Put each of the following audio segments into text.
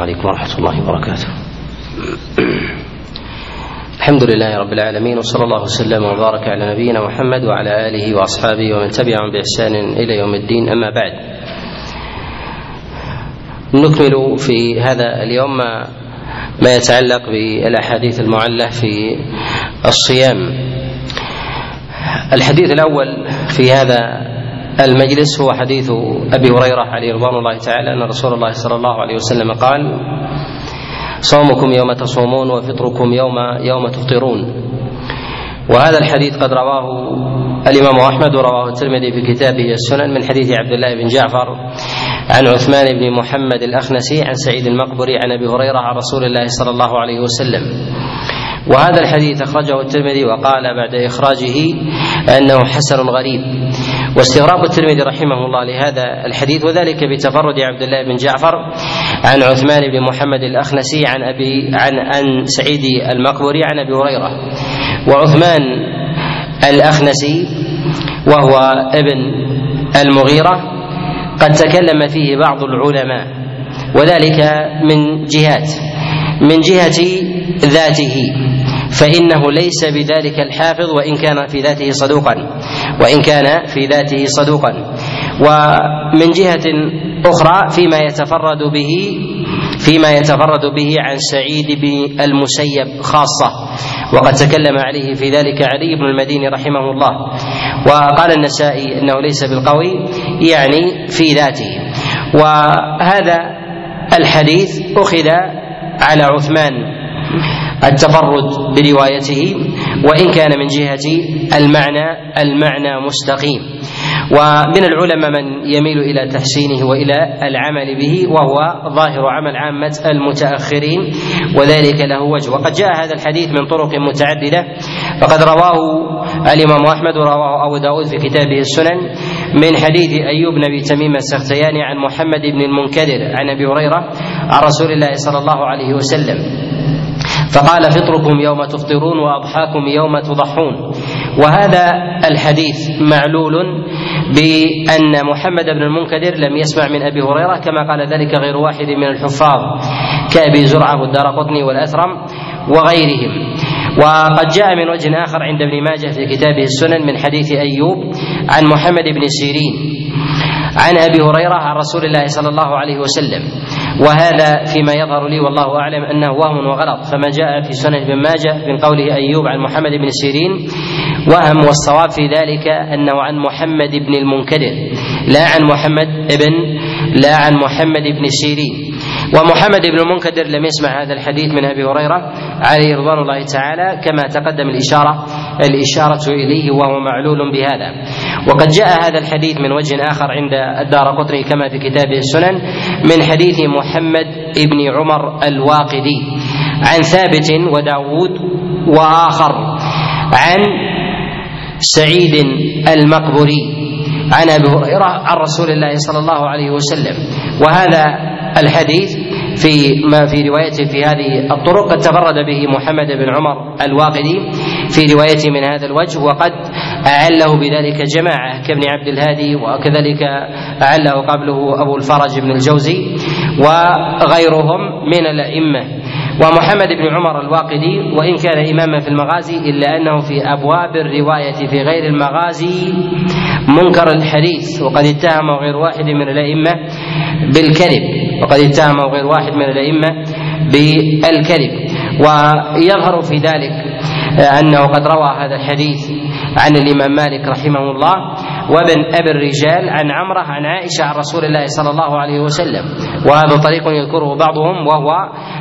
عليكم ورحمة الله وبركاته. الحمد لله رب العالمين وصلى الله وسلم وبارك على نبينا محمد وعلى آله وأصحابه ومن تبعهم بإحسان إلى يوم الدين. أما بعد نكمل في هذا اليوم ما, يتعلق بالأحاديث المعلة في الصيام. الحديث الأول في هذا المجلس هو حديث أبي هريرة عليه رضوان الله تعالى أن رسول الله صلى الله عليه وسلم قال: صومكم يوم تصومون وفطركم يوم يوم تفطرون. وهذا الحديث قد رواه الإمام أحمد ورواه الترمذي في كتابه السنن من حديث عبد الله بن جعفر عن عثمان بن محمد الأخنسي عن سعيد المقبري عن أبي هريرة عن رسول الله صلى الله عليه وسلم. وهذا الحديث أخرجه الترمذي وقال بعد إخراجه أنه حسن غريب. واستغراب الترمذي رحمه الله لهذا الحديث وذلك بتفرد عبد الله بن جعفر عن عثمان بن محمد الأخنسي عن أبي عن عن سعيد المقبري عن أبي هريرة. وعثمان الأخنسي وهو ابن المغيرة قد تكلم فيه بعض العلماء وذلك من جهات. من جهة ذاته فإنه ليس بذلك الحافظ وإن كان في ذاته صدوقا وإن كان في ذاته صدوقا. ومن جهة أخرى فيما يتفرد به فيما يتفرد به عن سعيد بن المسيب خاصة. وقد تكلم عليه في ذلك علي بن المديني رحمه الله. وقال النسائي إنه ليس بالقوي يعني في ذاته. وهذا الحديث أخذ على عثمان التفرد بروايته وإن كان من جهة المعنى المعنى مستقيم. ومن العلماء من يميل إلى تحسينه وإلى العمل به وهو ظاهر عمل عامة المتأخرين وذلك له وجه. وقد جاء هذا الحديث من طرق متعددة. فقد رواه الإمام أحمد ورواه أبو داود في كتابه السنن من حديث أيوب بن تميم السختياني عن محمد بن المنكدر عن أبي هريرة عن رسول الله صلى الله عليه وسلم. فقال فطركم يوم تفطرون وأضحاكم يوم تضحون. وهذا الحديث معلول بأن محمد بن المنكدر لم يسمع من أبي هريرة كما قال ذلك غير واحد من الحفاظ كأبي زرعة والدارقطني والأثرم وغيرهم. وقد جاء من وجه آخر عند ابن ماجه في كتابه السنن من حديث أيوب عن محمد بن سيرين عن أبي هريرة عن رسول الله صلى الله عليه وسلم. وهذا فيما يظهر لي والله أعلم أنه وهم وغلط فما جاء في سنن ابن ماجه من قوله أيوب عن محمد بن سيرين. وهم والصواب في ذلك أنه عن محمد بن المنكدر لا عن محمد بن لا عن محمد بن سيرين. ومحمد بن المنكدر لم يسمع هذا الحديث من أبي هريرة عليه رضوان الله تعالى كما تقدم الإشارة الإشارة إليه وهو معلول بهذا. وقد جاء هذا الحديث من وجه آخر عند الدار قطري كما في كتابه السنن من حديث محمد بن عمر الواقدي عن ثابت وداود وآخر عن سعيد المقبري عن أبي هريرة عن رسول الله صلى الله عليه وسلم. وهذا الحديث في ما في روايته في هذه الطرق قد تفرد به محمد بن عمر الواقدي في روايته من هذا الوجه وقد أعله بذلك جماعة كابن عبد الهادي وكذلك أعله قبله أبو الفرج بن الجوزي وغيرهم من الأئمة. ومحمد بن عمر الواقدي وإن كان إماما في المغازي إلا أنه في أبواب الرواية في غير المغازي منكر الحديث وقد اتهم غير واحد من الأئمة بالكذب وقد اتهم غير واحد من الأئمة بالكذب. ويظهر في ذلك أنه قد روى هذا الحديث عن الإمام مالك رحمه الله وابن أبي الرجال عن عمرة عن عائشة عن رسول الله صلى الله عليه وسلم وهذا طريق يذكره بعضهم وهو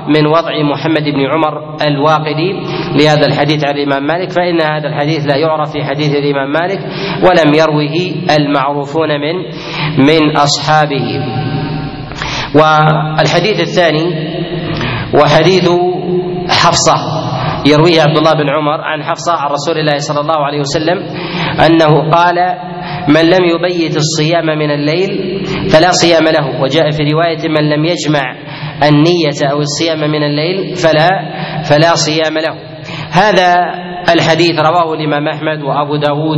من وضع محمد بن عمر الواقدي لهذا الحديث عن الإمام مالك فإن هذا الحديث لا يعرف في حديث الإمام مالك ولم يروه المعروفون من من أصحابه. والحديث الثاني وحديث حفصة. يرويه عبد الله بن عمر عن حفصة عن رسول الله صلى الله عليه وسلم أنه قال من لم يبيت الصيام من الليل فلا صيام له وجاء في رواية من لم يجمع النية أو الصيام من الليل فلا فلا صيام له هذا الحديث رواه الإمام أحمد وأبو داود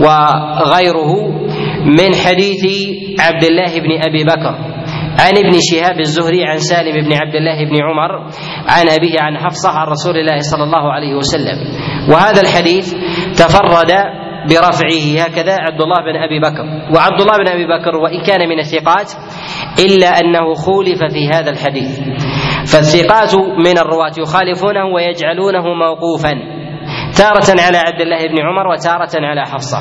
وغيره من حديث عبد الله بن أبي بكر. عن ابن شهاب الزهري عن سالم بن عبد الله بن عمر عن أبيه عن حفصة عن رسول الله صلى الله عليه وسلم. وهذا الحديث تفرد برفعه هكذا عبد الله بن أبي بكر. وعبد الله بن أبي بكر وان كان من الثقات إلا أنه خولف في هذا الحديث. فالثقات من الرواة يخالفونه ويجعلونه موقوفا تارة على عبد الله بن عمر وتارة على حفصة.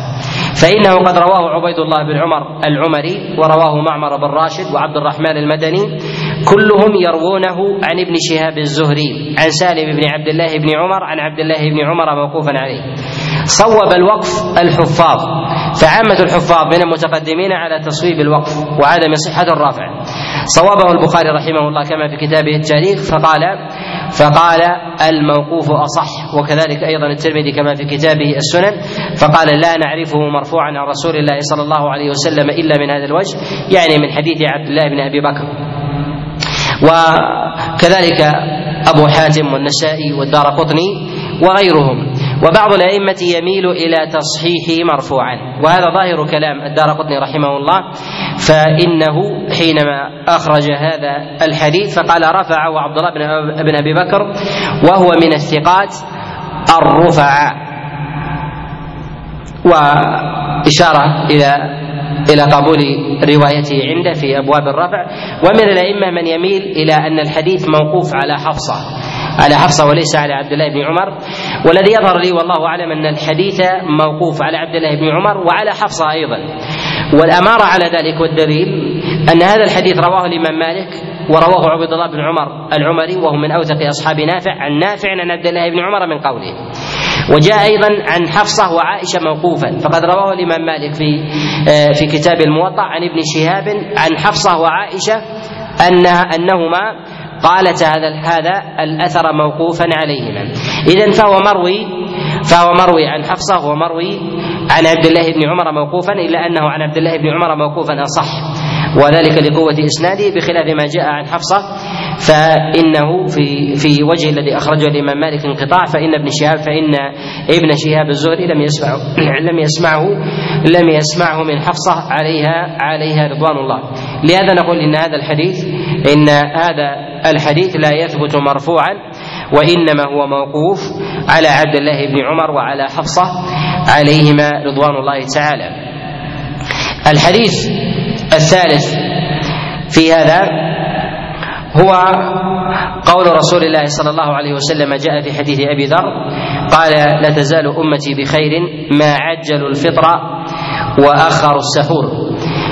فإنه قد رواه عبيد الله بن عمر العمري ورواه معمر بن راشد وعبد الرحمن المدني كلهم يروونه عن ابن شهاب الزهري عن سالم بن عبد الله بن عمر عن عبد الله بن عمر موقوفا عليه. صوب الوقف الحفاظ. فعامة الحفاظ من المتقدمين على تصويب الوقف وعدم صحة الرافع. صوابه البخاري رحمه الله كما في كتابه التاريخ فقال فقال الموقوف أصح. وكذلك أيضا الترمذي كما في كتابه السنن فقال لا نعرفه مرفوعا عن رسول الله صلى الله عليه وسلم إلا من هذا الوجه يعني من حديث عبد الله بن أبي بكر. وكذلك أبو حاتم والنسائي والدار قطني وغيرهم. وبعض الأئمة يميل إلى تصحيحه مرفوعا. وهذا ظاهر كلام الدار قطني رحمه الله. فإنه حينما أخرج هذا الحديث فقال رفعه عبد الله بن أبي بكر وهو من الثقات الرفعاء وإشارة إلى إلى قبول روايته عنده في أبواب الرفع. ومن الأئمة من يميل إلى أن الحديث موقوف على حفصة. على حفصة وليس على عبد الله بن عمر. والذي يظهر لي والله أعلم أن الحديث موقوف على عبد الله بن عمر وعلى حفصة أيضا. والأمارة على ذلك والدليل أن هذا الحديث رواه الإمام مالك ورواه عبد الله بن عمر العمري وهو من أوثق أصحاب نافع عن نافع عن عبد الله بن عمر من قوله. وجاء أيضا عن حفصة وعائشة موقوفا. فقد رواه الإمام مالك في في كتاب الموطأ عن ابن شهاب عن حفصة وعائشة أنها أنهما قالت هذا هذا الأثر موقوفا عليهما. اذا فهو مروي فهو مروي عن حفصة ومروي عن عبد الله بن عمر موقوفا إلا أنه عن عبد الله بن عمر موقوفا أصح. وذلك لقوة إسناده بخلاف ما جاء عن حفصة. فإنه في في وجه الذي أخرجه الإمام مالك انقطاع فإن ابن شهاب فإن ابن شهاب الزهري لم يسمعه لم يسمعه لم يسمعه من حفصة عليها عليها رضوان الله. لهذا نقول إن هذا الحديث إن هذا الحديث لا يثبت مرفوعا وإنما هو موقوف على عبد الله بن عمر وعلى حفصة عليهما رضوان الله تعالى. الحديث الثالث في هذا هو قول رسول الله صلى الله عليه وسلم جاء في حديث أبي ذر قال لا تزال أمتي بخير ما عجلوا الفطر وأخروا السحور.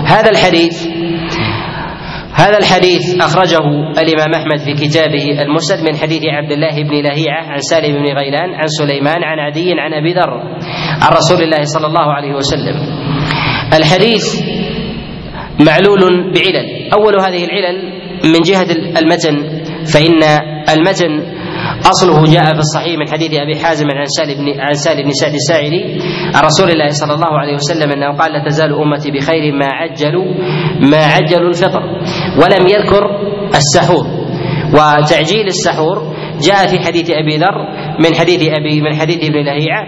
هذا الحديث هذا الحديث أخرجه الإمام أحمد في كتابه المسند من حديث عبد الله بن لهيعة عن سالم بن غيلان عن سليمان عن عدي عن أبي ذر عن رسول الله صلى الله عليه وسلم. الحديث معلول بعلل. أول هذه العلل من جهة المتن فإن المتن أصله جاء في الصحيح من حديث أبي حازم عن سالم بن عن سالم بن سعد الساعدي عن رسول الله صلى الله عليه وسلم أنه قال لا تزال أمتي بخير ما عجلوا ما عجلوا الفطر ولم يذكر السحور. وتعجيل السحور جاء في حديث أبي ذر من حديث أبي من حديث ابن لهيعة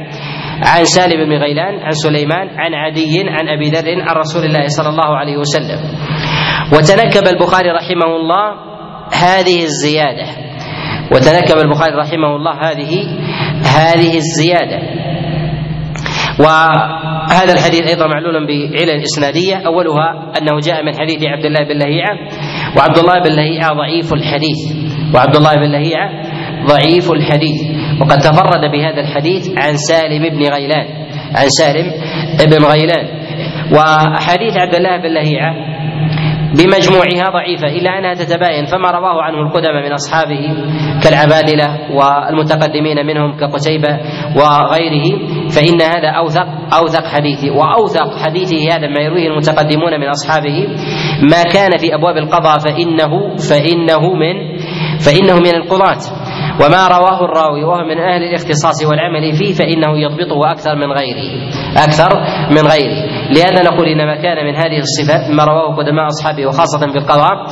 عن سالم بن غيلان عن سليمان عن عدي عن أبي ذر عن رسول الله صلى الله عليه وسلم. وتنكب البخاري رحمه الله هذه الزيادة. وتنكب البخاري رحمه الله هذه هذه الزيادة. وهذا الحديث أيضا معلول بعلل إسنادية. أولها أنه جاء من حديث عبد الله بن لهيعة وعبد الله بن لهيعة ضعيف الحديث. وعبد الله بن لهيعة ضعيف الحديث. وقد تفرد بهذا الحديث عن سالم بن غيلان عن سالم بن غيلان. وأحاديث عبد الله بن لهيعة بمجموعها ضعيفة إلا أنها تتباين فما رواه عنه القدماء من أصحابه كالعبادلة والمتقدمين منهم كقتيبة وغيره فإن هذا أوثق أوثق حديثه وأوثق حديثه هذا ما يرويه المتقدمون من أصحابه ما كان في أبواب القضاء فإنه فإنه من فإنه من القضاة. وما رواه الراوي وهو من أهل الاختصاص والعمل فيه فإنه يضبطه أكثر من غيره. أكثر من غيره. لهذا نقول ان ما كان من هذه الصفات ما رواه قدماء أصحابه وخاصة في القضاء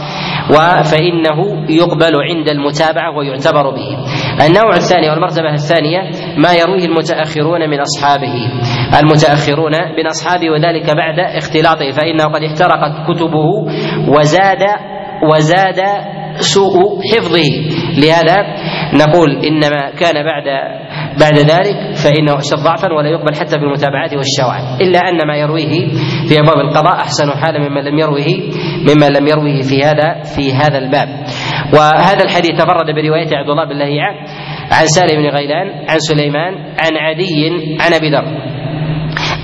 فانه يقبل عند المتابعة ويعتبر به. النوع الثاني والمرتبة الثانية ما يرويه المتأخرون من أصحابه. المتأخرون من أصحابه وذلك بعد اختلاطه فإنه قد احترقت كتبه وزاد وزاد سوء حفظه. لهذا نقول إنما كان بعد بعد ذلك فإنه اشد ضعفا ولا يقبل حتى في المتابعات والشواهد. إلا أن ما يرويه في أبواب القضاء أحسن حالا مما لم يروه مما لم يروه في هذا في هذا الباب. وهذا الحديث تفرد برواية عبد الله بن لهيعة عن سالم بن غيلان عن سليمان عن عدي عن أبي ذر.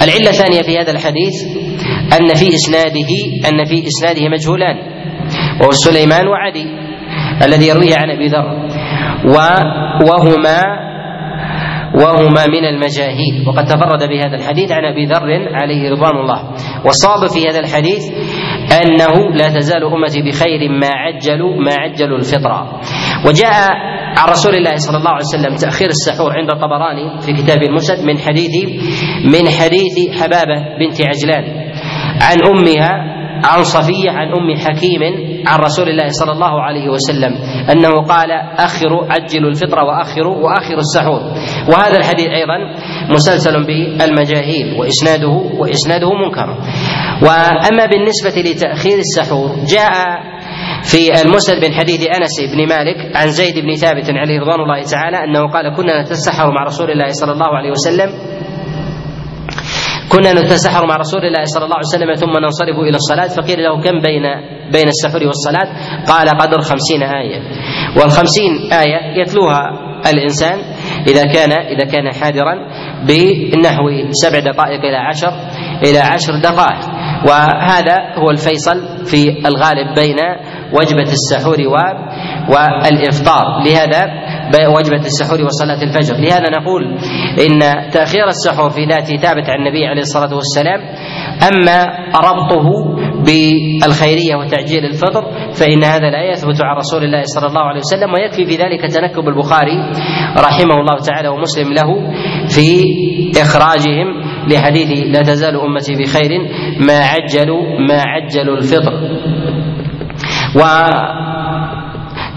العلة الثانية في هذا الحديث أن في إسناده أن في إسناده مجهولان وهو سليمان وعدي. الذي يرويه عن أبي ذر. وهما وهما من المجاهيل. وقد تفرد بهذا الحديث عن أبي ذر عليه رضوان الله. والصواب في هذا الحديث أنه لا تزال أمتي بخير ما عجلوا ما عجلوا الفطرة. وجاء عن رسول الله صلى الله عليه وسلم تأخير السحور عند الطبراني في كتاب المسد من حديث من حديث حبابة بنت عجلان عن أمها عن صفية عن أم حكيم عن رسول الله صلى الله عليه وسلم أنه قال أخروا عجلوا الفطر وأخروا وأخروا السحور. وهذا الحديث أيضا مسلسل بالمجاهيل وإسناده وإسناده منكر. وأما بالنسبة لتأخير السحور جاء في المسند من حديث أنس بن مالك عن زيد بن ثابت عليه رضوان الله تعالى أنه قال كنا نتسحر مع رسول الله صلى الله عليه وسلم كنا نتسحر مع رسول الله صلى الله عليه وسلم ثم ننصرف إلى الصلاة فقيل له كم بين بين السحور والصلاة؟ قال قدر خمسين آية والخمسين آية يتلوها الإنسان إذا كان إذا كان حاضرا بنحو سبع دقائق إلى عشر إلى عشر دقائق وهذا هو الفيصل في الغالب بين وجبة السحور والإفطار. لهذا وجبة السحور وصلاة الفجر. لهذا نقول إن تأخير السحور في ذاته ثابت عن النبي عليه الصلاة والسلام أما ربطه بالخيرية وتعجيل الفطر فإن هذا لا يثبت عن رسول الله صلى الله عليه وسلم ويكفي في ذلك تنكب البخاري رحمه الله تعالى ومسلم له في إخراجهم لحديث لا تزال أمتي بخير ما عجلوا ما عجلوا الفطر.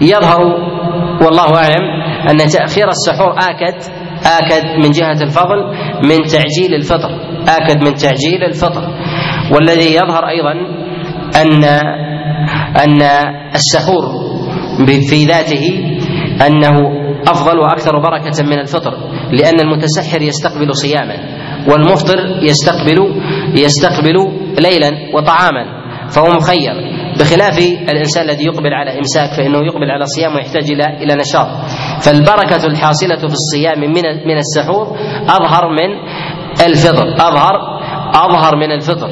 ويظهر والله أعلم أن تاخير السحور آكد آكد من جهة الفضل من تعجيل الفطر آكد من تعجيل الفطر. والذي يظهر أيضا أن أن السحور في ذاته أنه أفضل وأكثر بركة من الفطر لأن المتسحر يستقبل صياما والمفطر يستقبل يستقبل ليلا وطعاما فهو مخير. بخلاف الإنسان الذي يقبل على إمساك فإنه يقبل على صيام ويحتاج إلى إلى نشاط. فالبركة الحاصلة في الصيام من من السحور أظهر من الفطر أظهر أظهر من الفطر.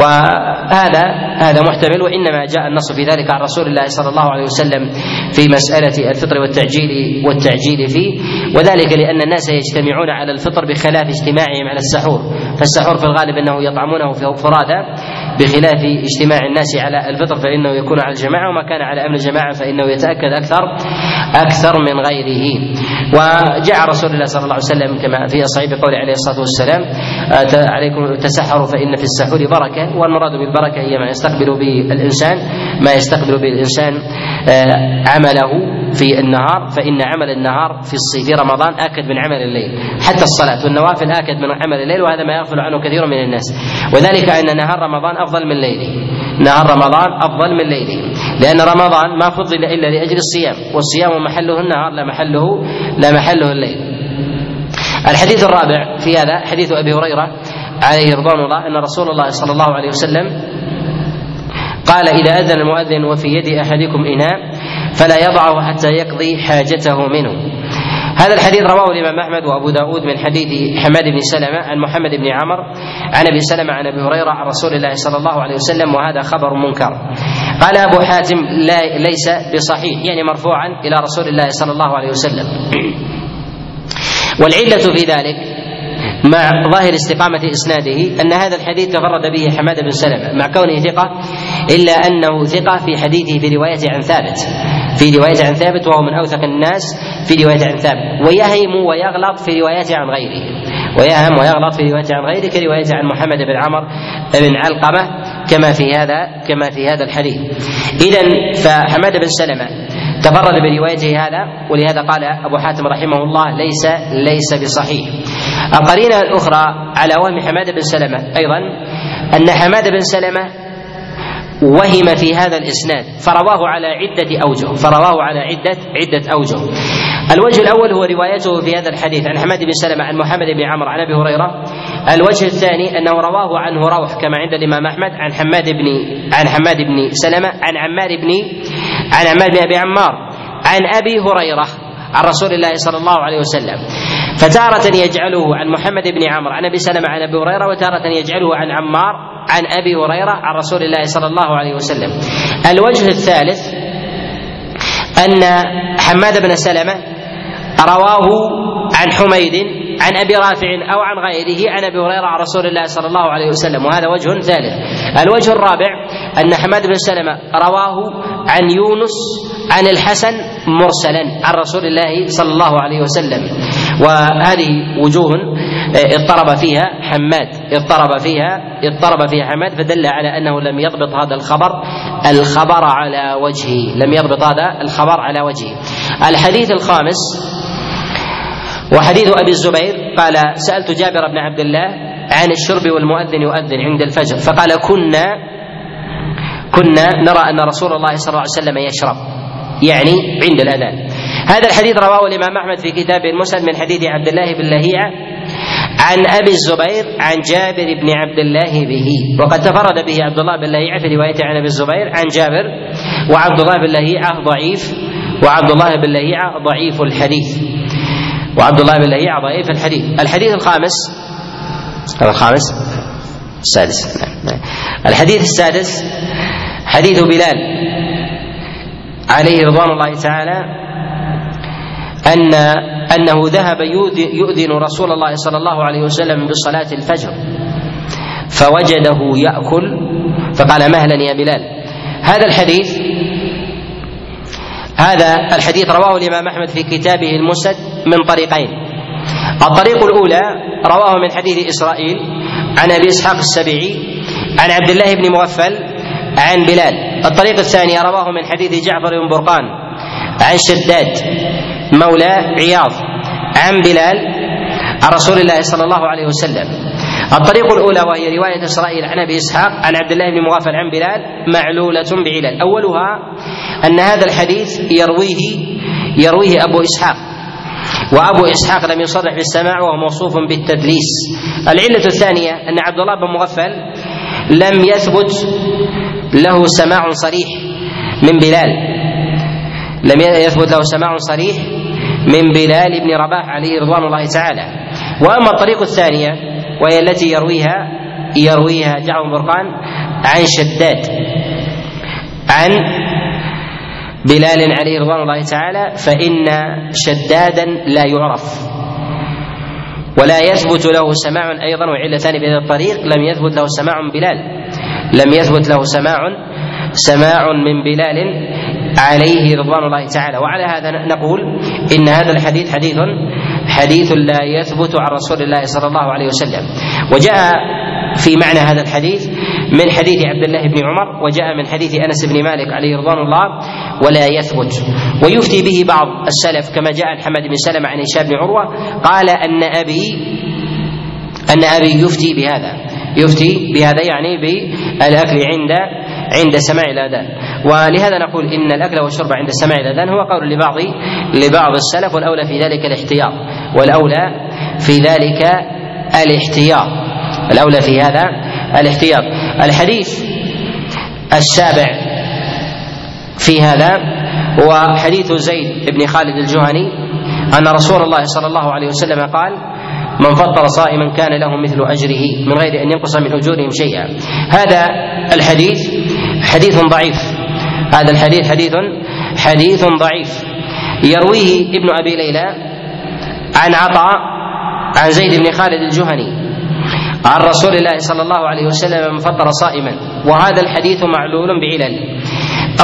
وهذا هذا محتمل وإنما جاء النص في ذلك عن رسول الله صلى الله عليه وسلم في مسألة الفطر والتعجيل والتعجيل فيه. وذلك لأن الناس يجتمعون على الفطر بخلاف اجتماعهم على السحور. فالسحور في الغالب إنه يطعمونه فرادى. بخلاف اجتماع الناس على الفطر فإنه يكون على الجماعة وما كان على أمر الجماعة فإنه يتأكد أكثر. أكثر من غيره. وجاء رسول الله صلى الله عليه وسلم كما في صحيح قوله عليه الصلاة والسلام عليكم تسحروا فإن في السحور بركة والمراد بالبركة هي ما يستقبل به الإنسان ما يستقبل به الإنسان عمله في النهار فإن عمل النهار في في رمضان آكد من عمل الليل حتى الصلاة والنوافل آكد من عمل الليل وهذا ما يغفل عنه كثير من الناس. وذلك أن نهار رمضان أفضل من ليله. نهار رمضان أفضل من ليلة. لأن رمضان ما فضل إلا لأجل الصيام والصيام محله النهار لا محله لا محله الليل. الحديث الرابع في هذا حديث أبي هريرة عليه رضوان الله أن رسول الله صلى الله عليه وسلم قال إذا أذن المؤذن وفي يد أحدكم إناء فلا يضعه حتى يقضي حاجته منه. هذا الحديث رواه الإمام أحمد وأبو داود من حديث حماد بن سلمة عن محمد بن عمر عن أبي سلمة عن أبي هريرة عن رسول الله صلى الله عليه وسلم وهذا خبر منكر. قال أبو حاتم لا ليس بصحيح يعني مرفوعا إلى رسول الله صلى الله عليه وسلم. والعلة في ذلك مع ظاهر استقامة إسناده أن هذا الحديث تفرد به حماد بن سلمة مع كونه ثقة إلا أنه ثقة في حديثه في روايته عن ثابت. في روايته عن ثابت وهو من أوثق الناس في روايته عن ثابت. ويهم ويغلط في روايته عن غيره. ويهم ويغلط في روايته عن غيره كروايته عن محمد بن عمر بن علقمة كما في هذا كما في هذا الحديث. إذا فحماد بن سلمة تفرد بروايته هذا ولهذا قال أبو حاتم رحمه الله ليس ليس بصحيح. القرينة الأخرى على وهم حماد بن سلمة أيضا أن حماد بن سلمة وهم في هذا الإسناد فرواه على عدة أوجه فرواه على عدة عدة أوجه. الوجه الأول هو روايته في هذا الحديث عن حماد بن سلمة عن محمد بن عمرو عن أبي هريرة. الوجه الثاني أنه رواه عنه روح كما عند الإمام أحمد عن حماد بن عن حماد بن سلمة عن عمار بن عن عمار بن أبي عمار عن أبي هريرة عن رسول الله صلى الله عليه وسلم. فتارة يجعله عن محمد بن عمرو عن أبي سلمة عن أبي هريرة وتارة يجعله عن عمار عن أبي هريرة عن رسول الله صلى الله عليه وسلم. الوجه الثالث أن حماد بن سلمة رواه عن حميد عن أبي رافع أو عن غيره عن أبي هريرة عن رسول الله صلى الله عليه وسلم وهذا وجه ثالث. الوجه الرابع أن حماد بن سلمة رواه عن يونس عن الحسن مرسلا عن رسول الله صلى الله عليه وسلم وهذه وجوه اضطرب فيها حماد اضطرب فيها اضطرب فيها حماد فدل على أنه لم يضبط هذا الخبر الخبر على وجهه لم يضبط هذا الخبر على وجهه. الحديث الخامس وحديث أبي الزبير قال سألت جابر بن عبد الله عن الشرب والمؤذن يؤذن عند الفجر فقال كنا كنا نرى أن رسول الله صلى الله عليه وسلم يشرب يعني عند الأذان. هذا الحديث رواه الإمام أحمد في كتابه المسند من حديث عبد الله بن لهيعة عن أبي الزبير عن جابر بن عبد الله به. وقد تفرد به عبد الله بن لهيعة في روايته عن أبي الزبير عن جابر وعبد الله بن لهيعة ضعيف وعبد الله بن لهيعة ضعيف الحديث. وعبد الله بن لهيعة ضعيف الحديث. الحديث الخامس هذا الخامس؟ السادس. نعم. الحديث السادس حديث بلال عليه رضوان الله تعالى أن أنه ذهب يؤذن رسول الله صلى الله عليه وسلم بصلاة الفجر. فوجده يأكل فقال مهلا يا بلال. هذا الحديث هذا الحديث رواه الإمام أحمد في كتابه المسد من طريقين. الطريق الأولى رواه من حديث إسرائيل عن أبي إسحاق السبيعي عن عبد الله بن مغفل عن بلال. الطريق الثاني رواه من حديث جعفر بن برقان عن شداد مولى عياض عن بلال عن رسول الله صلى الله عليه وسلم. الطريق الأولى وهي رواية إسرائيل عن أبي إسحاق عن عبد الله بن مغفل عن بلال معلولة بعلل. أولها أن هذا الحديث يرويه يرويه أبو إسحاق. وأبو إسحاق لم يصرح بالسماع وهو موصوف بالتدليس. العلة الثانية أن عبد الله بن مغفل لم يثبت له سماع صريح من بلال. لم يثبت له سماع صريح من بلال بن رباح عليه رضوان الله تعالى. وأما الطريق الثانية وهي التي يرويها يرويها جعفر برقان عن شداد عن بلال عليه رضوان الله تعالى فإن شدادا لا يعرف. ولا يثبت له سماع أيضا وعلتان في هذا الطريق لم يثبت له سماع بلال. لم يثبت له سماع سماع من بلال عليه رضوان الله تعالى. وعلى هذا نقول إن هذا الحديث حديث حديث لا يثبت عن رسول الله صلى الله عليه وسلم. وجاء في معنى هذا الحديث من حديث عبد الله بن عمر وجاء من حديث أنس بن مالك عليه رضوان الله ولا يثبت. ويفتي به بعض السلف كما جاء عن حمد بن سلمة عن هشام بن عروة قال أن أبي أن أبي يفتي بهذا. يفتي بهذا يعني بالأكل عند عند سماع الآذان. ولهذا نقول إن الأكل والشرب عند سماع الآذان هو قول لبعض لبعض السلف والأولى في ذلك الاحتياط. والأولى في ذلك الاحتياط. الأولى في هذا الاحتياط. الحديث السابع في هذا هو حديث زيد بن خالد الجهني أن رسول الله صلى الله عليه وسلم قال من فطر صائما كان له مثل أجره من غير أن ينقص من أجورهم شيئا. هذا الحديث حديث ضعيف. هذا الحديث حديث حديث ضعيف. يرويه ابن أبي ليلى عن عطاء عن زيد بن خالد الجهني عن رسول الله صلى الله عليه وسلم من فطر صائما. وهذا الحديث معلول بعلل.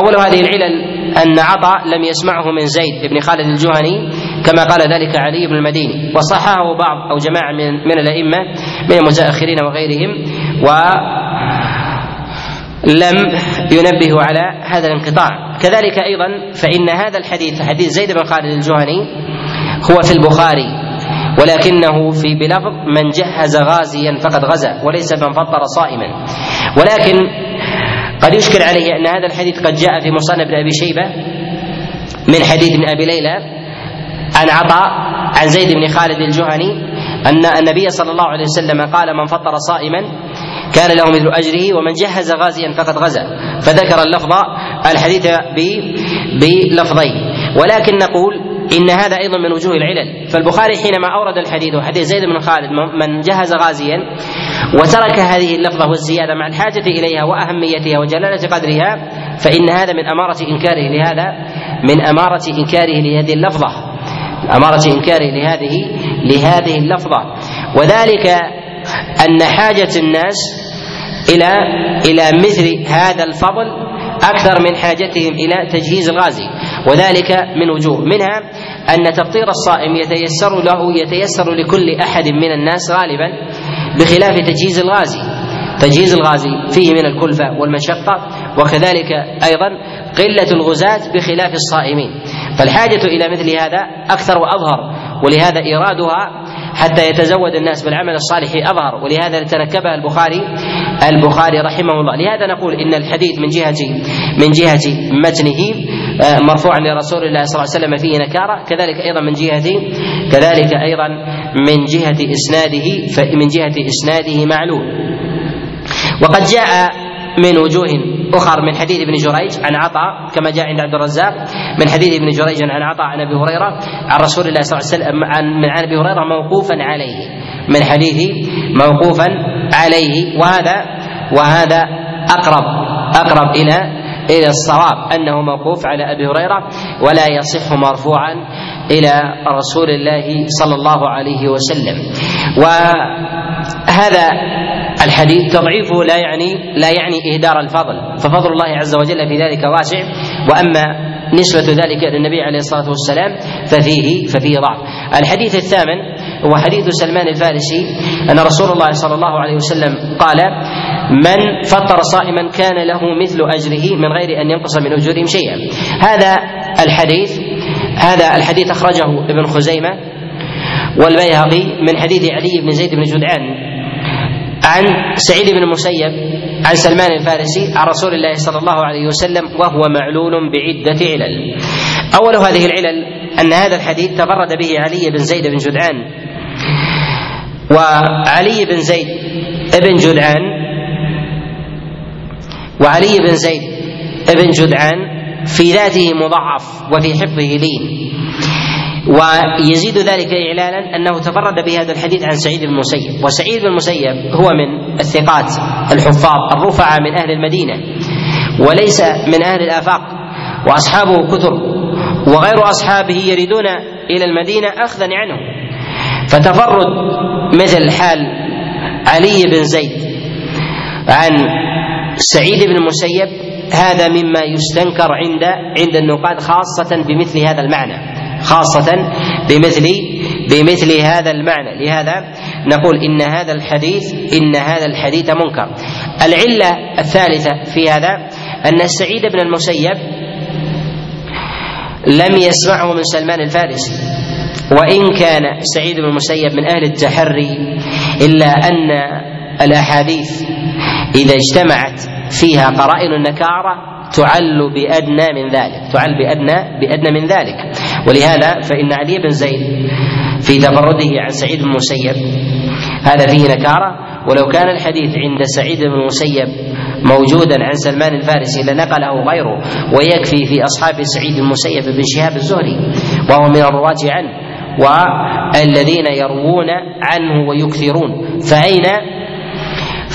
أول هذه العلل أن عطاء لم يسمعه من زيد بن خالد الجهني كما قال ذلك علي بن المديني. وصححه بعض أو جماعة من من الأئمة من المتأخرين وغيرهم و لم ينبهوا على هذا الانقطاع. كذلك أيضا فإن هذا الحديث حديث زيد بن خالد الجهني هو في البخاري ولكنه في بلفظ من جهز غازيا فقد غزا وليس من فطر صائما. ولكن قد يشكل عليه أن هذا الحديث قد جاء في مصنف ابن أبي شيبة من حديث ابن أبي ليلى عن عطاء عن زيد بن خالد الجهني أن النبي صلى الله عليه وسلم قال من فطر صائما كان له مثل أجره ومن جهز غازيا فقد غزا. فذكر اللفظ الحديث بلفظين. ولكن نقول إن هذا أيضا من وجوه العلل. فالبخاري حينما أورد الحديث وحديث زيد بن خالد من جهز غازيا وترك هذه اللفظة والزيادة مع الحاجة إليها وأهميتها وجلالة قدرها فإن هذا من أمارة إنكاره لهذا من أمارة إنكاره لهذه اللفظة. أمارة إنكاره لهذه لهذه اللفظة. وذلك أن حاجة الناس إلى إلى مثل هذا الفضل أكثر من حاجتهم إلى تجهيز الغازي. وذلك من وجوه. منها أن تفطير الصائم يتيسر له يتيسر لكل أحد من الناس غالبا بخلاف تجهيز الغازي. تجهيز الغازي فيه من الكلفة والمشقة وكذلك أيضا قلة الغزاة بخلاف الصائمين. فالحاجة إلى مثل هذا أكثر وأظهر ولهذا إيرادها حتى يتزود الناس بالعمل الصالح أظهر ولهذا تركبها البخاري البخاري رحمه الله. لهذا نقول إن الحديث من جهة من جهة متنه آه، مرفوعا لرسول الله صلى الله عليه وسلم فيه نكارة. كذلك أيضا من جهة كذلك أيضا من جهة إسناده فمن جهة إسناده معلول وقد جاء من وجوه أخر من حديث ابن جريج عن عطاء كما جاء عند عبد الرزاق من حديث ابن جريج عن عطاء عن أبي هريرة عن رسول الله صلى الله عليه وسلم عن من عن أبي هريرة موقوفا عليه من حديث موقوفا عليه وهذا وهذا أقرب أقرب إلى إلى الصواب أنه موقوف على أبي هريرة ولا يصح مرفوعا إلى رسول الله صلى الله عليه وسلم. وهذا الحديث تضعيفه لا يعني لا يعني إهدار الفضل ففضل الله عز وجل في ذلك واسع وأما نسبة ذلك إلى النبي عليه الصلاة والسلام ففيه ففيه ضعف. الحديث الثامن هو حديث سلمان الفارسي أن رسول الله صلى الله عليه وسلم قال: من فطر صائما كان له مثل أجره من غير أن ينقص من أجورهم شيئا. هذا الحديث هذا الحديث أخرجه ابن خزيمة والبيهقي من حديث علي بن زيد بن جدعان عن سعيد بن المسيب عن سلمان الفارسي عن رسول الله صلى الله عليه وسلم وهو معلول بعدة علل. أول هذه العلل أن هذا الحديث تفرد به علي بن زيد بن جدعان. وعلي بن زيد بن جدعان وعلي بن زيد بن جدعان في ذاته مضعف وفي حفظه لين. ويزيد ذلك إعلانا أنه تفرد بهذا الحديث عن سعيد بن المسيب. وسعيد بن المسيب هو من الثقات الحفاظ الرفعة من أهل المدينة وليس من أهل الآفاق وأصحابه كثر وغير أصحابه يريدون إلى المدينة أخذا عنه. فتفرد مثل حال علي بن زيد عن سعيد بن المسيب هذا مما يستنكر عند عند النقاد خاصة بمثل هذا المعنى. خاصة بمثل بمثل هذا المعنى. لهذا نقول إن هذا الحديث إن هذا الحديث منكر. العلة الثالثة في هذا أن سعيد بن المسيب لم يسمعه من سلمان الفارسي. وإن كان سعيد بن المسيب من أهل التحري إلا أن الأحاديث إذا اجتمعت فيها قرائن النكارة تعل بأدنى من ذلك تعل بأدنى بأدنى من ذلك. ولهذا فإن علي بن زيد في تفرده عن سعيد بن المسيب هذا فيه نكارة. ولو كان الحديث عند سعيد بن المسيب موجودا عن سلمان الفارسي لنقله غيره ويكفي في أصحاب سعيد المسيب بن شهاب الزهري وهو من الرواة عنه والذين يروون عنه ويكثرون. فأين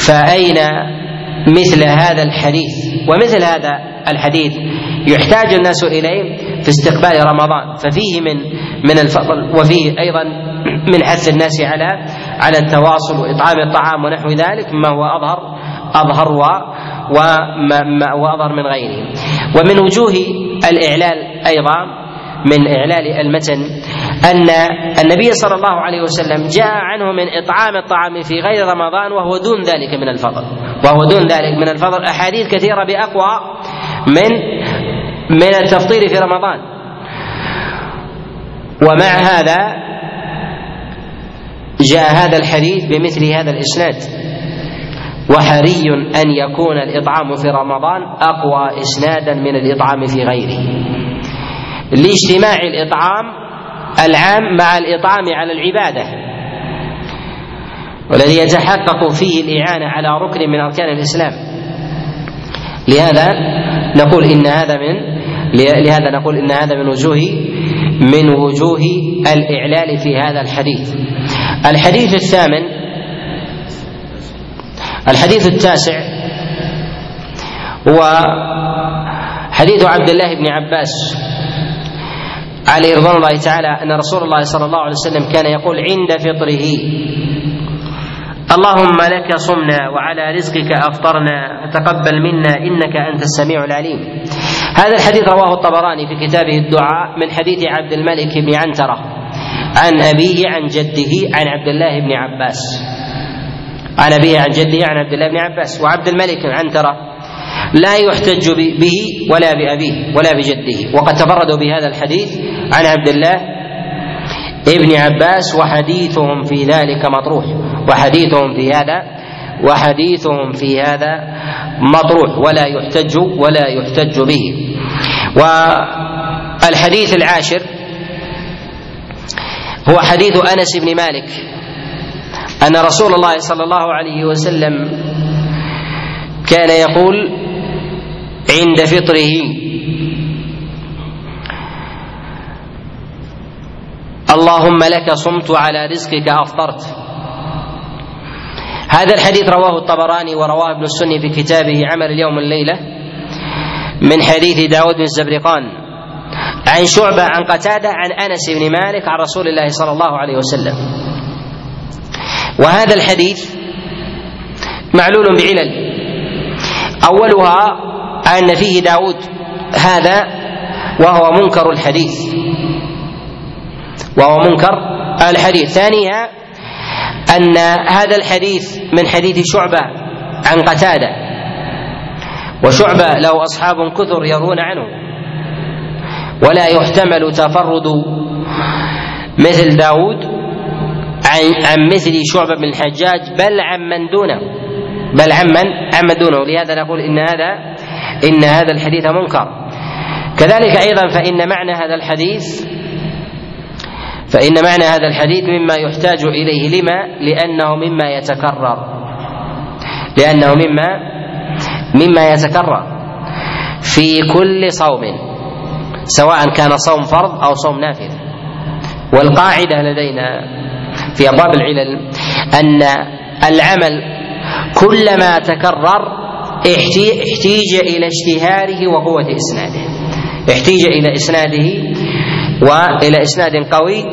فأين مثل هذا الحديث؟ ومثل هذا الحديث يحتاج الناس إليه في استقبال رمضان. ففيه من من الفضل وفيه أيضا من حث الناس على على التواصل وإطعام الطعام ونحو ذلك مما هو اظهر أظهر و وما وأظهر من غيره. ومن وجوه الإعلال أيضا من إعلال المتن أن النبي صلى الله عليه وسلم جاء عنه من إطعام الطعام في غير رمضان وهو دون ذلك من الفضل. وهو دون ذلك من الفضل. أحاديث كثيرة بأقوى من من التفطير في رمضان. ومع هذا جاء هذا الحديث بمثل هذا الإسناد. وحري أن يكون الإطعام في رمضان أقوى إسنادا من الإطعام في غيره. لاجتماع الإطعام العام مع الإطعام على العبادة. والذي يتحقق فيه الإعانة على ركن من أركان الإسلام. لهذا نقول إن هذا من لهذا نقول إن هذا من وجوه من وجوه الإعلال في هذا الحديث. الحديث الثامن الحديث التاسع هو حديث عبد الله بن عباس عليه رضوان الله تعالى أن رسول الله صلى الله عليه وسلم كان يقول عند فطره. اللهم لك صمنا وعلى رزقك أفطرنا تقبل منا إنك أنت السميع العليم. هذا الحديث رواه الطبراني في كتابه الدعاء من حديث عبد الملك بن عنترة عن أبيه عن جده عن عبد الله بن عباس. عن أبيه عن جده عن عبد الله بن عباس. وعبد الملك عنترة لا يحتج به ولا بأبيه ولا بجده. وقد تفردوا بهذا الحديث عن عبد الله ابن عباس وحديثهم في ذلك مطروح. وحديثهم في هذا وحديثهم في هذا مطروح. ولا يحتج ولا يحتج به. والحديث العاشر هو حديث أنس بن مالك. أن رسول الله صلى الله عليه وسلم كان يقول عند فطره اللهم لك صمت على رزقك أفطرت. هذا الحديث رواه الطبراني ورواه ابن السني في كتابه عمل اليوم الليلة من حديث داود بن الزبرقان عن شعبة عن قتادة عن أنس بن مالك عن رسول الله صلى الله عليه وسلم. وهذا الحديث معلول بعلل. أولها أن فيه داود هذا وهو منكر الحديث. وهو منكر. الحديث. ثانيها أن هذا الحديث من حديث شعبة عن قتادة. وشعبة له أصحاب كثر يروون عنه. ولا يحتمل تفرد مثل داود عن, عن مثل شعبة بن الحجاج بل عن من دونه. بل عن من؟ عن من دونه. لهذا نقول إن هذا إن هذا الحديث منكر. كذلك أيضا فإن معنى هذا الحديث فإن معنى هذا الحديث مما يحتاج إليه لما؟ لأنه مما يتكرر. لأنه مما مما يتكرر. في كل صوم سواء كان صوم فرض أو صوم نافذ. والقاعدة لدينا في أبواب العلل أن العمل كلما تكرر احتيج إلى اشتهاره وقوة إسناده. احتيج إلى إسناده والى إسناد قوي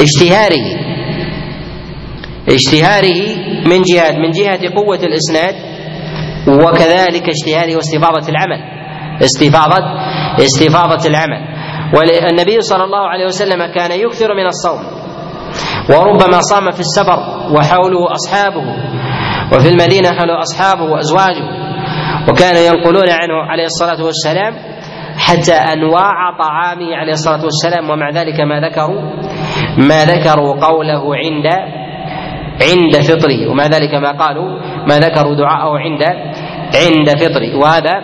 واشتهاره اشتهاره. من جهة من جهة قوة الإسناد وكذلك اشتهاره واستفاضة العمل. استفاضة استفاضة العمل. والنبي صلى الله عليه وسلم كان يكثر من الصوم. وربما صام في السفر وحوله أصحابه وفي المدينة حوله أصحابه وأزواجه. وكانوا ينقلون عنه عليه الصلاة والسلام حتى أنواع طعامه عليه الصلاة والسلام ومع ذلك ما ذكروا ما ذكروا قوله عند عند فطره. ومع ذلك ما قالوا ما ذكروا دعاءه عند عند فطره. وهذا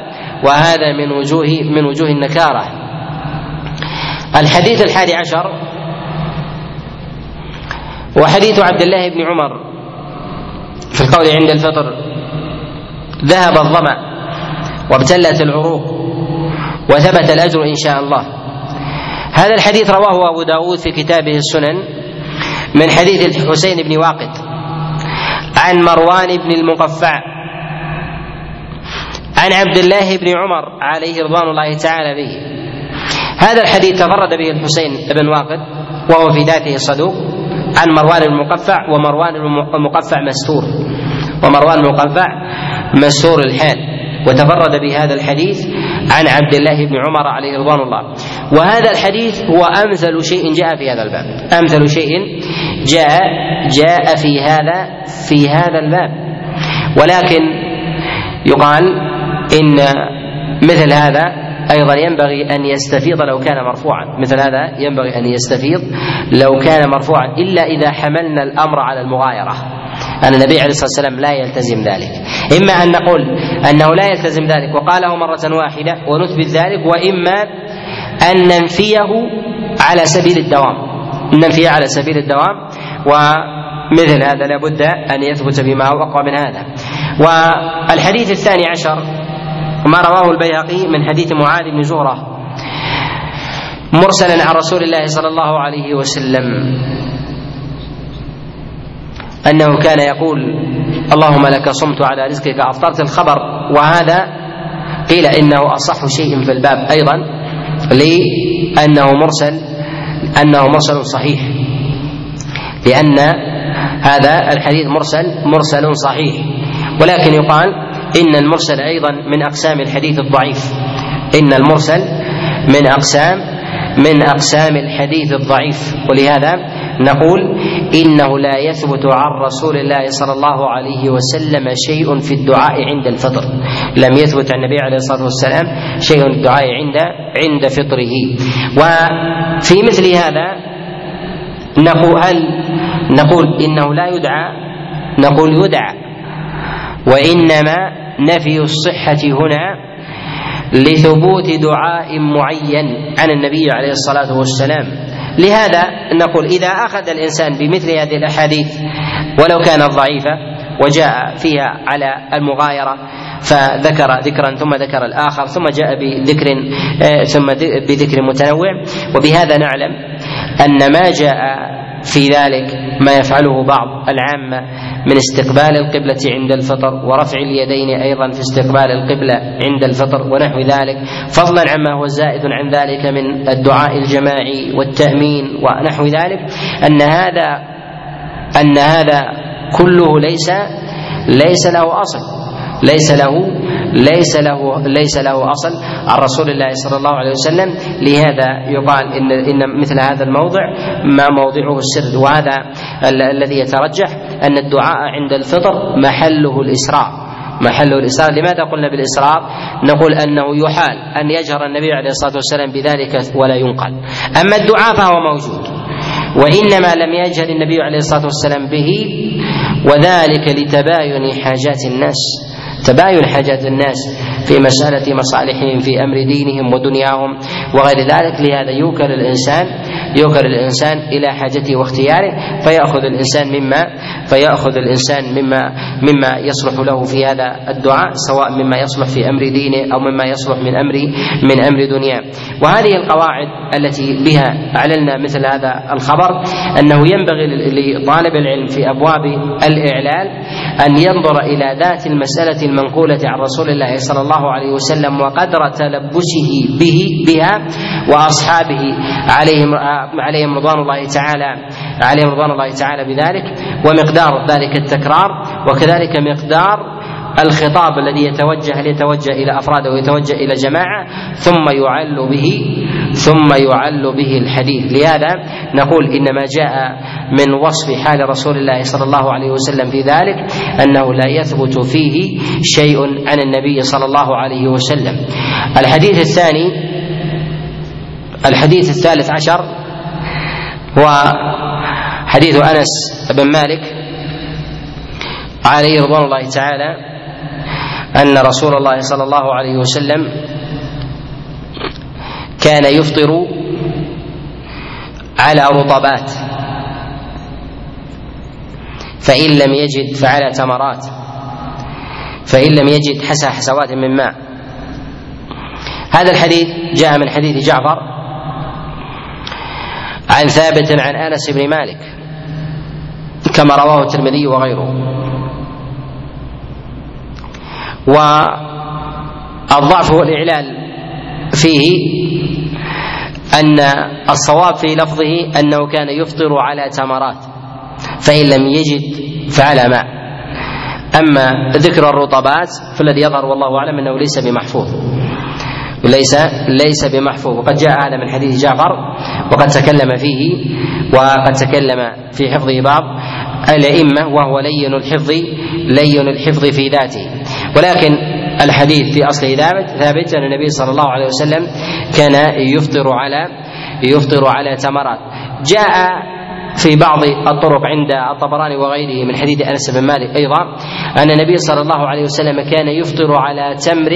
وهذا من وجوه من وجوه النكارة. الحديث الحادي عشر وحديث عبد الله بن عمر في القول عند الفطر ذهب الظمأ وابتلت العروق. وثبت الأجر إن شاء الله. هذا الحديث رواه أبو داود في كتابه السنن من حديث الحسين بن واقد عن مروان بن المقفع عن عبد الله بن عمر عليه رضوان الله تعالى به. هذا الحديث تفرد به الحسين بن واقد وهو في ذاته صدوق عن مروان المقفع ومروان المقفع مستور. ومروان المقفع مستور الحال. وتفرد بهذا الحديث عن عبد الله بن عمر عليه رضوان الله. وهذا الحديث هو أمثل شيء جاء في هذا الباب. أمثل شيء جاء جاء في هذا في هذا الباب. ولكن يقال إن مثل هذا أيضا ينبغي أن يستفيض لو كان مرفوعا. مثل هذا ينبغي أن يستفيض لو كان مرفوعا إلا إذا حملنا الأمر على المغايرة. أن النبي عليه الصلاة والسلام لا يلتزم ذلك. إما أن نقول أنه لا يلتزم ذلك وقاله مرة واحدة ونثبت ذلك وإما أن ننفيه على سبيل الدوام. ننفيه على سبيل الدوام ومثل هذا لابد أن يثبت بما هو أقوى من هذا. والحديث الثاني عشر ما رواه البيهقي من حديث معاذ بن زهرة مرسلا عن رسول الله صلى الله عليه وسلم أنه كان يقول اللهم لك صمت على رزقك أفطرت الخبر وهذا قيل إنه أصح شيء في الباب أيضا لأنه مرسل أنه مرسل صحيح لأن هذا الحديث مرسل مرسل صحيح ولكن يقال إن المرسل أيضا من أقسام الحديث الضعيف. إن المرسل من أقسام من أقسام الحديث الضعيف. ولهذا نقول إنه لا يثبت عن رسول الله صلى الله عليه وسلم شيء في الدعاء عند الفطر. لم يثبت عن النبي عليه الصلاة والسلام شيء في الدعاء عند عند فطره. وفي مثل هذا نقول هل نقول إنه لا يدعى نقول يدعى وإنما نفي الصحة هنا لثبوت دعاء معين عن النبي عليه الصلاة والسلام. لهذا نقول إذا أخذ الإنسان بمثل هذه الأحاديث ولو كانت ضعيفة وجاء فيها على المغايرة فذكر ذكرا ثم ذكر الآخر ثم جاء بذكر آه، ثم بذكر متنوع. وبهذا نعلم أن ما جاء في ذلك ما يفعله بعض العامة من استقبال القبلة عند الفطر ورفع اليدين أيضا في استقبال القبلة عند الفطر ونحو ذلك. فضلا عما هو زائد عن ذلك من الدعاء الجماعي والتأمين ونحو ذلك. أن هذا أن هذا كله ليس ليس له أصل. ليس له ليس له ليس له أصل. عن رسول الله صلى الله عليه وسلم لهذا يقال إن إن مثل هذا الموضع ما موضعه السر. وهذا الذي يترجح أن الدعاء عند الفطر محله الإسراء. محله الإسراء. لماذا قلنا بالإسراء؟ نقول أنه يحال أن يجهر النبي عليه الصلاة والسلام بذلك ولا ينقل. أما الدعاء فهو موجود وإنما لم يجهر النبي عليه الصلاة والسلام به وذلك لتباين حاجات الناس. تباين حاجات الناس في مسألة مصالحهم في أمر دينهم ودنياهم وغير ذلك. لهذا يوكل الإنسان يوكل الإنسان إلى حاجته واختياره فيأخذ الإنسان مما فيأخذ الإنسان مما مما يصلح له في هذا الدعاء سواء مما يصلح في أمر دينه أو مما يصلح من أمر من أمر دنياه. وهذه القواعد التي بها أعلنا مثل هذا الخبر أنه ينبغي لطالب العلم في أبواب الإعلال أن ينظر إلى ذات المسألة المنقولة عن رسول الله صلى الله عليه وسلم وقدر تلبسه به بها وأصحابه عليهم عليهم رضوان الله تعالى عليهم رضوان الله تعالى بذلك ومقدار ذلك التكرار وكذلك مقدار الخطاب الذي يتوجه هل يتوجه إلى افراد أو يتوجه إلى جماعة ثم يعل به ثم يعل به الحديث. لهذا نقول ان ما جاء من وصف حال رسول الله صلى الله عليه وسلم في ذلك أنه لا يثبت فيه شيء عن النبي صلى الله عليه وسلم. الحديث الثاني الحديث الثالث عشر هو حديث أنس بن مالك عليه رضوان الله تعالى أن رسول الله صلى الله عليه وسلم كان يفطر على رطبات. فإن لم يجد فعلى تمرات فإن لم يجد حسى حسوات من ماء. هذا الحديث جاء من حديث جعفر عن ثابت عن أنس بن مالك كما رواه الترمذي وغيره. والضعف والإعلال فيه أن الصواب في لفظه أنه كان يفطر على تمرات فإن لم يجد فعلى ماء. أما ذكر الرطبات فالذي يظهر والله أعلم أنه ليس بمحفوظ. ليس ليس بمحفوظ. وقد جاء هذا من حديث جعفر وقد تكلم فيه وقد تكلم في حفظه بعض الأئمة وهو لين الحفظ لين الحفظ في ذاته. ولكن الحديث في أصله ثابت ثابت أن النبي صلى الله عليه وسلم كان يفطر على يفطر على تمرات. جاء في بعض الطرق عند الطبراني وغيره من حديث أنس بن مالك أيضا أن النبي صلى الله عليه وسلم كان يفطر على تمر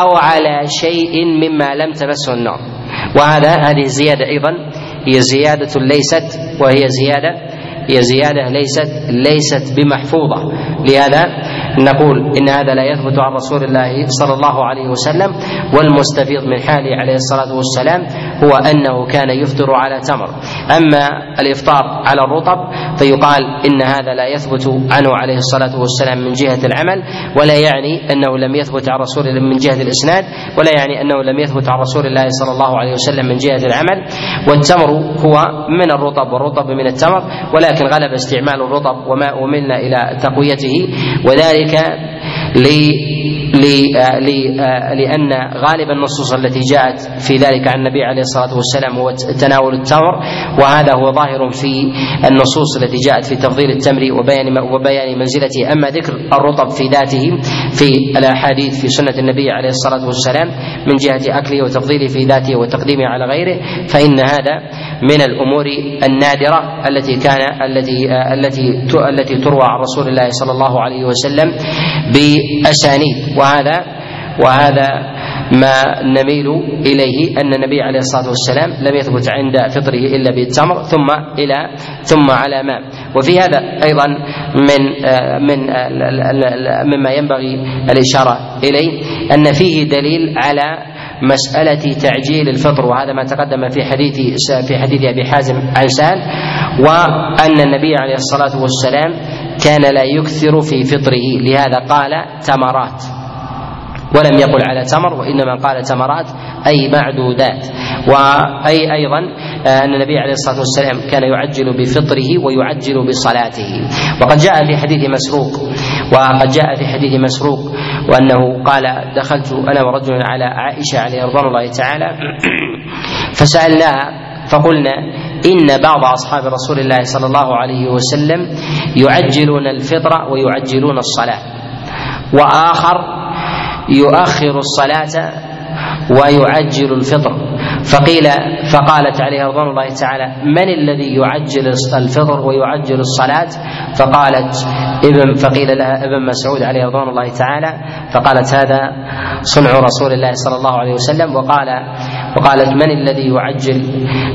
أو على شيء مما لم تمسه النار. وهذا هذه الزياده أيضا هي زيادة ليست وهي زيادة هي زيادة ليست ليست بمحفوظة. لهذا نقول إن هذا لا يثبت عن رسول الله صلى الله عليه وسلم والمستفيض من حاله عليه الصلاة والسلام هو أنه كان يفطر على تمر. أما الإفطار على الرطب فيقال إن هذا لا يثبت عنه عليه الصلاة والسلام من جهة العمل ولا يعني أنه لم يثبت عن رسول الله من جهة الإسناد ولا يعني أنه لم يثبت عن رسول الله صلى الله عليه وسلم من جهة العمل. والتمر هو من الرطب والرطب من التمر ولكن غلب استعمال الرطب وما أملنا إلى تقويته. وذلك ذلك لأن غالب النصوص التي جاءت في ذلك عن النبي عليه الصلاة والسلام هو تناول التمر وهذا هو ظاهر في النصوص التي جاءت في تفضيل التمر وبيان وبيان منزلته. أما ذكر الرطب في ذاته في الأحاديث في سنة النبي عليه الصلاة والسلام من جهة أكله وتفضيله في ذاته وتقديمه على غيره فإن هذا من الأمور النادرة التي كان التي التي التي تروى عن رسول الله صلى الله عليه وسلم بأسانيد وهذا وهذا ما نميل إليه أن النبي عليه الصلاة والسلام لم يثبت عند فطره إلا بالتمر ثم إلى ثم على ماء. وفي هذا أيضا من من مما ينبغي الإشارة إليه أن فيه دليل على مسألة تعجيل الفطر. وهذا ما تقدم في حديث في حديث أبي حازم عن سهل وأن النبي عليه الصلاة والسلام كان لا يكثر في فطره. لهذا قال تمرات. ولم يقل على تمر وإنما قال تمرات أي معدودات. وأي أيضا أن النبي عليه الصلاة والسلام كان يعجل بفطره ويعجل بصلاته. وقد جاء في حديث مسروق. وقد جاء في حديث مسروق وأنه قال دخلت أنا ورجل على عائشة عليه رضوان الله تعالى فسألناها فقلنا إن بعض أصحاب رسول الله صلى الله عليه وسلم يعجلون الفطر ويعجلون الصلاة. وآخر يؤخر الصلاة ويعجل الفطر. فقيل فقالت عليه رضوان الله تعالى من الذي يعجل الفطر ويعجل الصلاة؟ فقالت ابن فقيل لها ابن مسعود عليه رضوان الله تعالى فقالت هذا صنع رسول الله صلى الله عليه وسلم وقال وقالت من الذي يعجل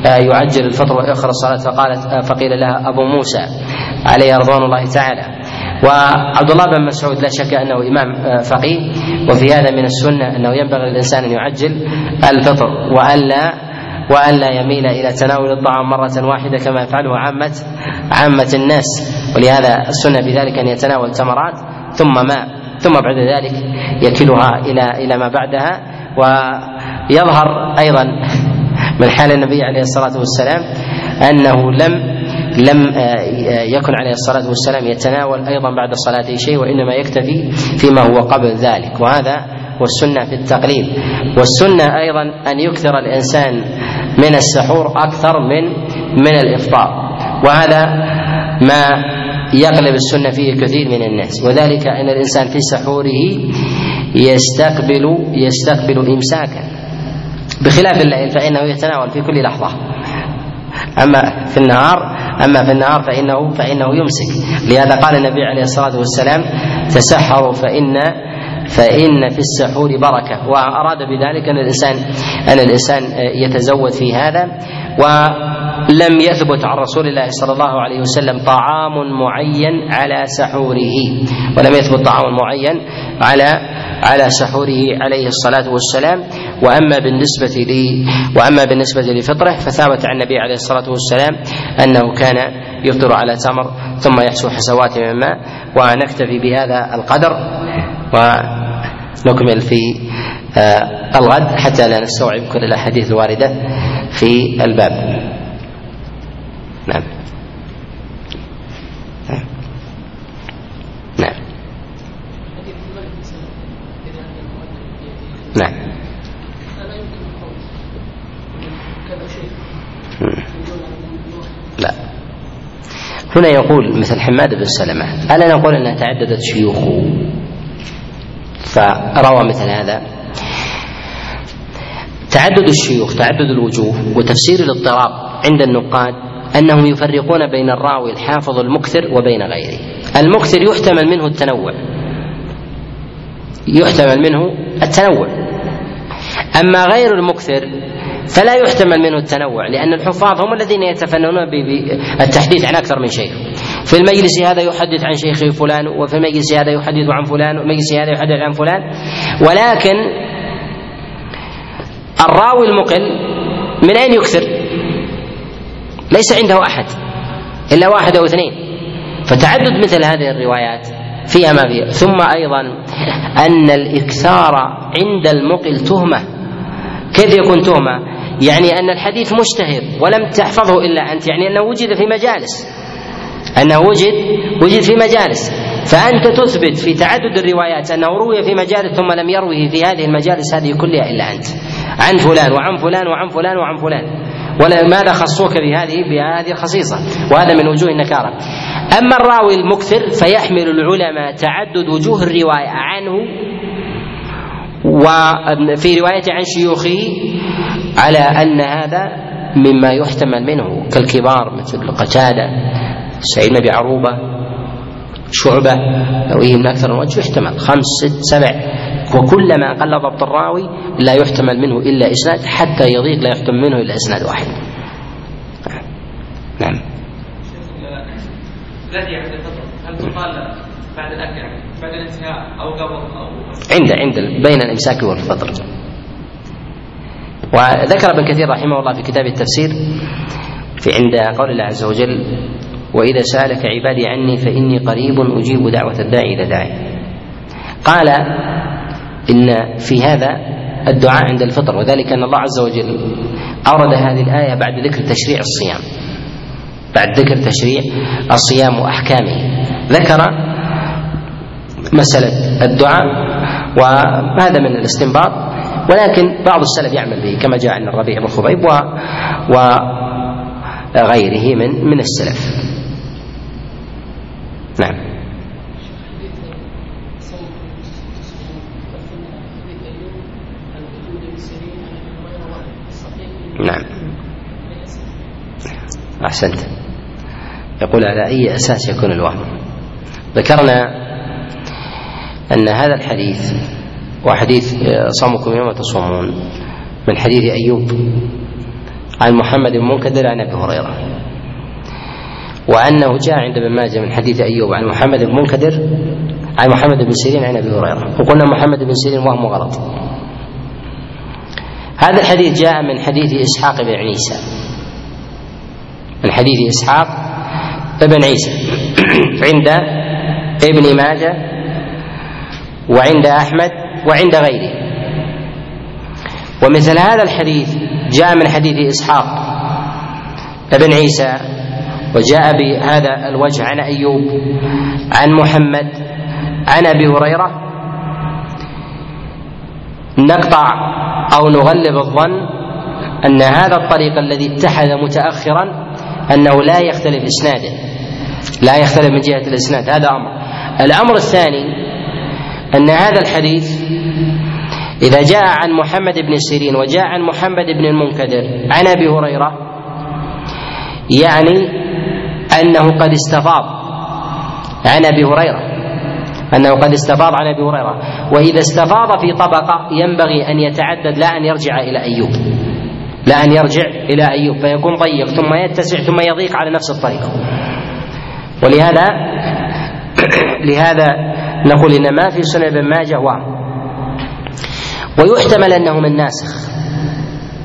يعجل الفطر ويؤخر الصلاة؟ فقالت فقيل لها أبو موسى عليه رضوان الله تعالى. وعبد الله بن مسعود لا شك أنه إمام فقيه وفي هذا من السنة أنه ينبغي للإنسان أن يعجل الفطر وألا وألا يميل إلى تناول الطعام مرة واحدة كما يفعله عامة عامة الناس. ولهذا السنة بذلك أن يتناول تمرات ثم ماء ثم بعد ذلك يكلها إلى إلى ما بعدها. ويظهر أيضا من حال النبي عليه الصلاة والسلام أنه لم لم يكن عليه الصلاة والسلام يتناول أيضا بعد صلاته شيء وإنما يكتفي فيما هو قبل ذلك. وهذا هو السنة في التقليد. والسنة أيضا أن يكثر الإنسان من السحور أكثر من من الإفطار. وهذا ما يغلب السنة فيه كثير من الناس. وذلك أن الإنسان في سحوره يستقبل يستقبل امساكا بخلاف الليل فإنه يتناول في كل لحظة. أما في النهار أما في النهار فانه فإنه يمسك. لهذا قال النبي عليه الصلاة والسلام تسحروا فان فإن في السحور بركة. وأراد بذلك أن الإنسان أن الإنسان يتزود في هذا. ولم يثبت عن رسول الله صلى الله عليه وسلم طعام معين على سحوره ولم يثبت طعام معين على على سحوره عليه الصلاة والسلام. وأما بالنسبة لي وأما بالنسبة لفطره فثابت عن النبي عليه الصلاة والسلام أنه كان يفطر على تمر ثم يحسو حسوات من ماء ونكتفي بهذا القدر. ونكمل في الغد حتى لا نستوعب كل الأحاديث الواردة. في الباب. نعم. نعم. نعم. لا. هنا يقول مثل حماد بن سلمة ألا نقول أنها تعددت شيوخه؟ فروى مثل هذا. تعدد الشيوخ تعدد الوجوه وتفسير الاضطراب عند النقاد أنهم يفرقون بين الراوي الحافظ المكثر وبين غيره. المكثر يحتمل منه التنوع. يحتمل منه التنوع. أما غير المكثر فلا يحتمل منه التنوع لأن الحفاظ هم الذين يتفننون بالتحديث عن أكثر من شيخ. في المجلس هذا يحدث عن شيخه فلان وفي المجلس هذا يحدث عن فلان وفي المجلس هذا يحدث عن فلان. ولكن الراوي المقل من أين يكثر ليس عنده أحد إلا واحد أو اثنين. فتعدد مثل هذه الروايات فيها ما فيها. ثم أيضا أن الإكثار عند المقل تهمة. كيف يكون تهمة؟ يعني أن الحديث مشتهر ولم تحفظه إلا أنت يعني أنه وجد في مجالس. أنه وجد وجد في مجالس. فأنت تثبت في تعدد الروايات أنه روي في مجالس ثم لم يروه في هذه المجالس هذه كلها إلا أنت. عن فلان وعن فلان وعن فلان وعن فلان. ولماذا خصوك بهذه بهذه الخصيصة؟ وهذا من وجوه النكارة. أما الراوي المكثر فيحمل العلماء تعدد وجوه الرواية عنه وفي رواية عن شيوخه على أن هذا مما يحتمل منه كالكبار مثل قتادة سعيد بن عروبة شعبة رويه من أكثر من وجه يحتمل. خمس ست سبع. وكلما قل ضبط الراوي لا يحتمل منه إلا إسناد حتى يضيق لا يحتمل منه إلا إسناد واحد. نعم. هل تقال بعد الأكل بعد الانتهاء أو قبل أو عند عند بين الإمساك والفطر. وذكر ابن كثير رحمه الله في كتاب التفسير في عند قول الله عز وجل وإذا سألك عبادي عني فإني قريب أجيب دعوة الداعي إذا داعي. قال إن في هذا الدعاء عند الفطر وذلك أن الله عز وجل أورد هذه الآية بعد ذكر تشريع الصيام. بعد ذكر تشريع الصيام وأحكامه. ذكر مسألة الدعاء وهذا من الاستنباط ولكن بعض السلف يعمل به كما جاء عن الربيع بن خبيب و وغيره من من السلف. نعم. نعم. أحسنت. يقول على أي أساس يكون الوهم؟ ذكرنا أن هذا الحديث وحديث صومكم يوم تصومون من حديث أيوب عن محمد بن منكدر عن أبي هريرة. وأنه جاء عند ابن ماجه من حديث أيوب عن محمد بن منكدر عن محمد بن سيرين عن أبي هريرة. وقلنا محمد بن سيرين وهم غلط. هذا الحديث جاء من حديث إسحاق بن عيسى. من حديث إسحاق بن عيسى. عند ابن ماجه وعند أحمد وعند غيره. ومثل هذا الحديث جاء من حديث إسحاق بن عيسى وجاء بهذا الوجه عن أيوب عن محمد عن أبي هريرة نقطع أو نغلب الظن أن هذا الطريق الذي اتحد متاخرا أنه لا يختلف إسناده لا يختلف من جهة الإسناد هذا أمر. الأمر الثاني أن هذا الحديث إذا جاء عن محمد بن سيرين وجاء عن محمد بن المنكدر عن أبي هريرة يعني أنه قد استفاض عن أبي هريرة. أنه قد استفاض عن أبي هريرة. وإذا استفاض في طبقة ينبغي أن يتعدد لا أن يرجع إلى أيوب. لا أن يرجع إلى أيوب فيكون ضيق ثم يتسع ثم يضيق على نفس الطريق. ولهذا لهذا نقول إن ما في سنن ابن ماجه وهم ويحتمل أنه من ناسخ.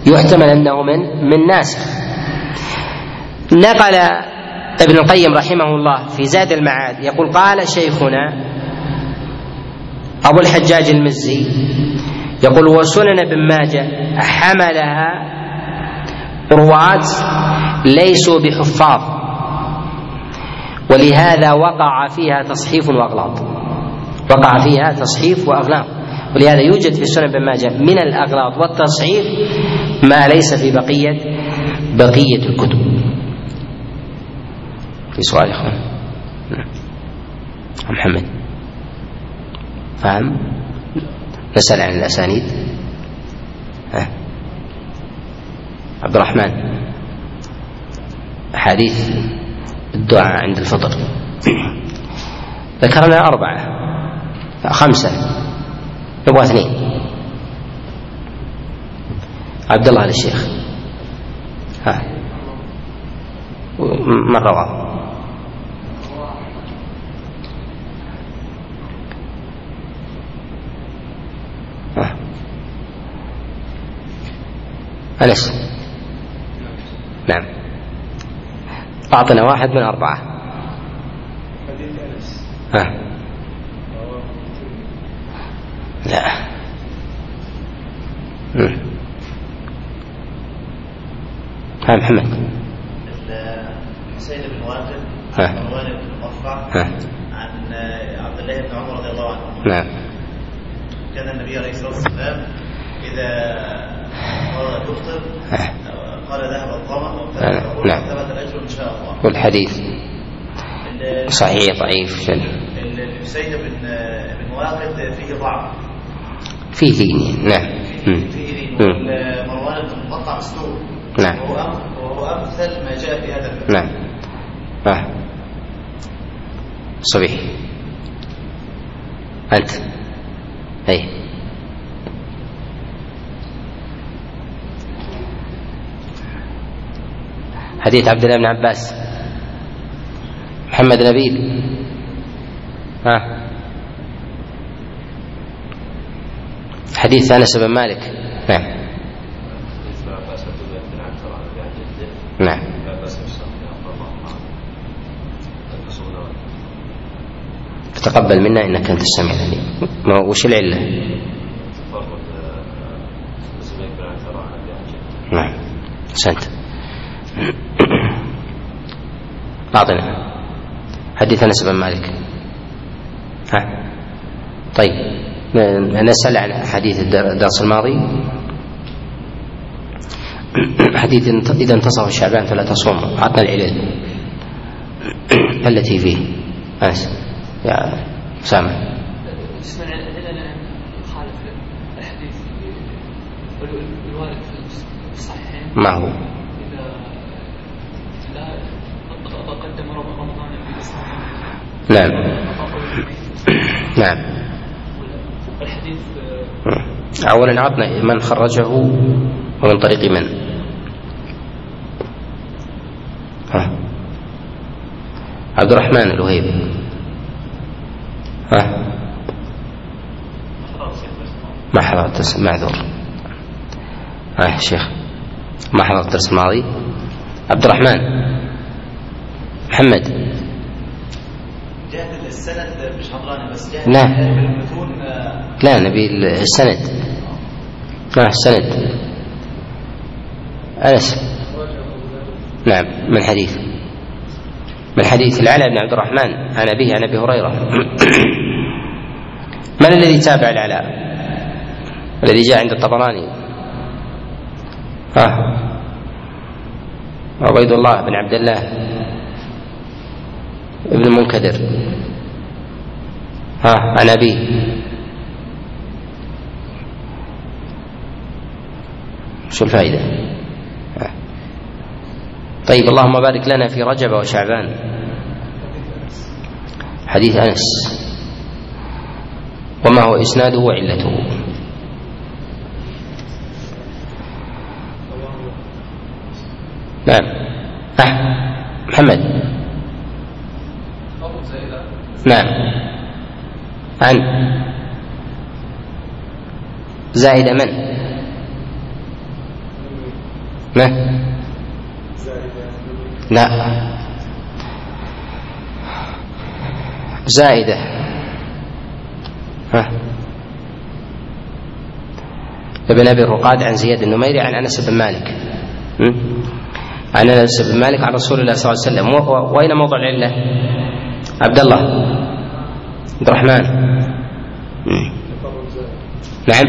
يحتمل أنه من من ناسخ. نقل ابن القيم رحمه الله في زاد المعاد يقول قال شيخنا أبو الحجاج المزي يقول وسنن ابن ماجه حملها رواة ليسوا بحفاظ ولهذا وقع فيها تصحيف وأغلاط. وقع فيها تصحيف وأغلاط. ولهذا يوجد في سنن ابن ماجه من الأغلاط والتصحيف ما ليس في بقية بقية الكتب. في سؤال يا اخوان نعم. محمد. فهم؟ نسأل عن الأسانيد. ها؟ عبد الرحمن. أحاديث الدعاء عند الفطر. ذكرنا أربعة. خمسة. نبغى اثنين. عبد الله الشيخ. ها. من رواه أنس نعم. أعطنا واحد من أربعة. حديث أنس ها. لا. ها محمد. حسين بن واقد مروان بن مرفع عن عبد الله بن عمر رضي الله عنه. نعم. كان النبي عليه الصلاة والسلام اذا يفطر قال ذهب الظما نعم ثبت الاجر إن شاء الله. والحديث صحيح ضعيف الحسين بن بن واقد فيه ضعف. فيه لين نعم. فيه لين مروان بن مقطع مستور نعم. وهو أمثل ما جاء في هذا نعم. آه. صبيح أنت. أي. حديث عبد الله بن عباس. محمد نبيل. ها. حديث أنس بن مالك. نعم. نعم. تقبل منا إنك أنت السميع العليم. وش العلة؟ نعم. أحسنت. اعطنا حديث أنس بن مالك. ها. طيب. نسال عن حديث الدرس الماضي. حديث إذا انتصف شعبان فلا تصوم. أعطنا العلل. التي فيه. أنس. يا أسامة. ما هو؟ قدم رمضان نعم. نعم. أولا عطنا من خرجه ومن طريق من؟ ها. عبد الرحمن الوهيب. ها. ما حضرت الدرس معذور. ها شيخ. ما حضرت الدرس الماضي. عبد الرحمن. محمد. السند مش حضراني بس جهة لا لا نبي السند. لا السند. أنس. نعم من حديث. من حديث العلاء بن عبد الرحمن عن أبيه عن أبي هريرة. من الذي تابع العلاء؟ الذي جاء عند الطبراني. ها عبيد الله بن عبد الله ابن المنكدر ها عن أبيه شو الفائدة؟ طيب اللهم بارك لنا في رجب وشعبان. حديث أنس. وما هو إسناده وعلته. نعم. أه. محمد. نعم. عن زائد من؟ ما؟ لا. زائدة. ها. ابن أبي الرقاد عن زياد النميري عن أنس بن مالك. عن أنس بن مالك عن رسول الله صلى الله عليه وسلم. وأين موضع العلة؟ عبد الله عبد الرحمن نعم.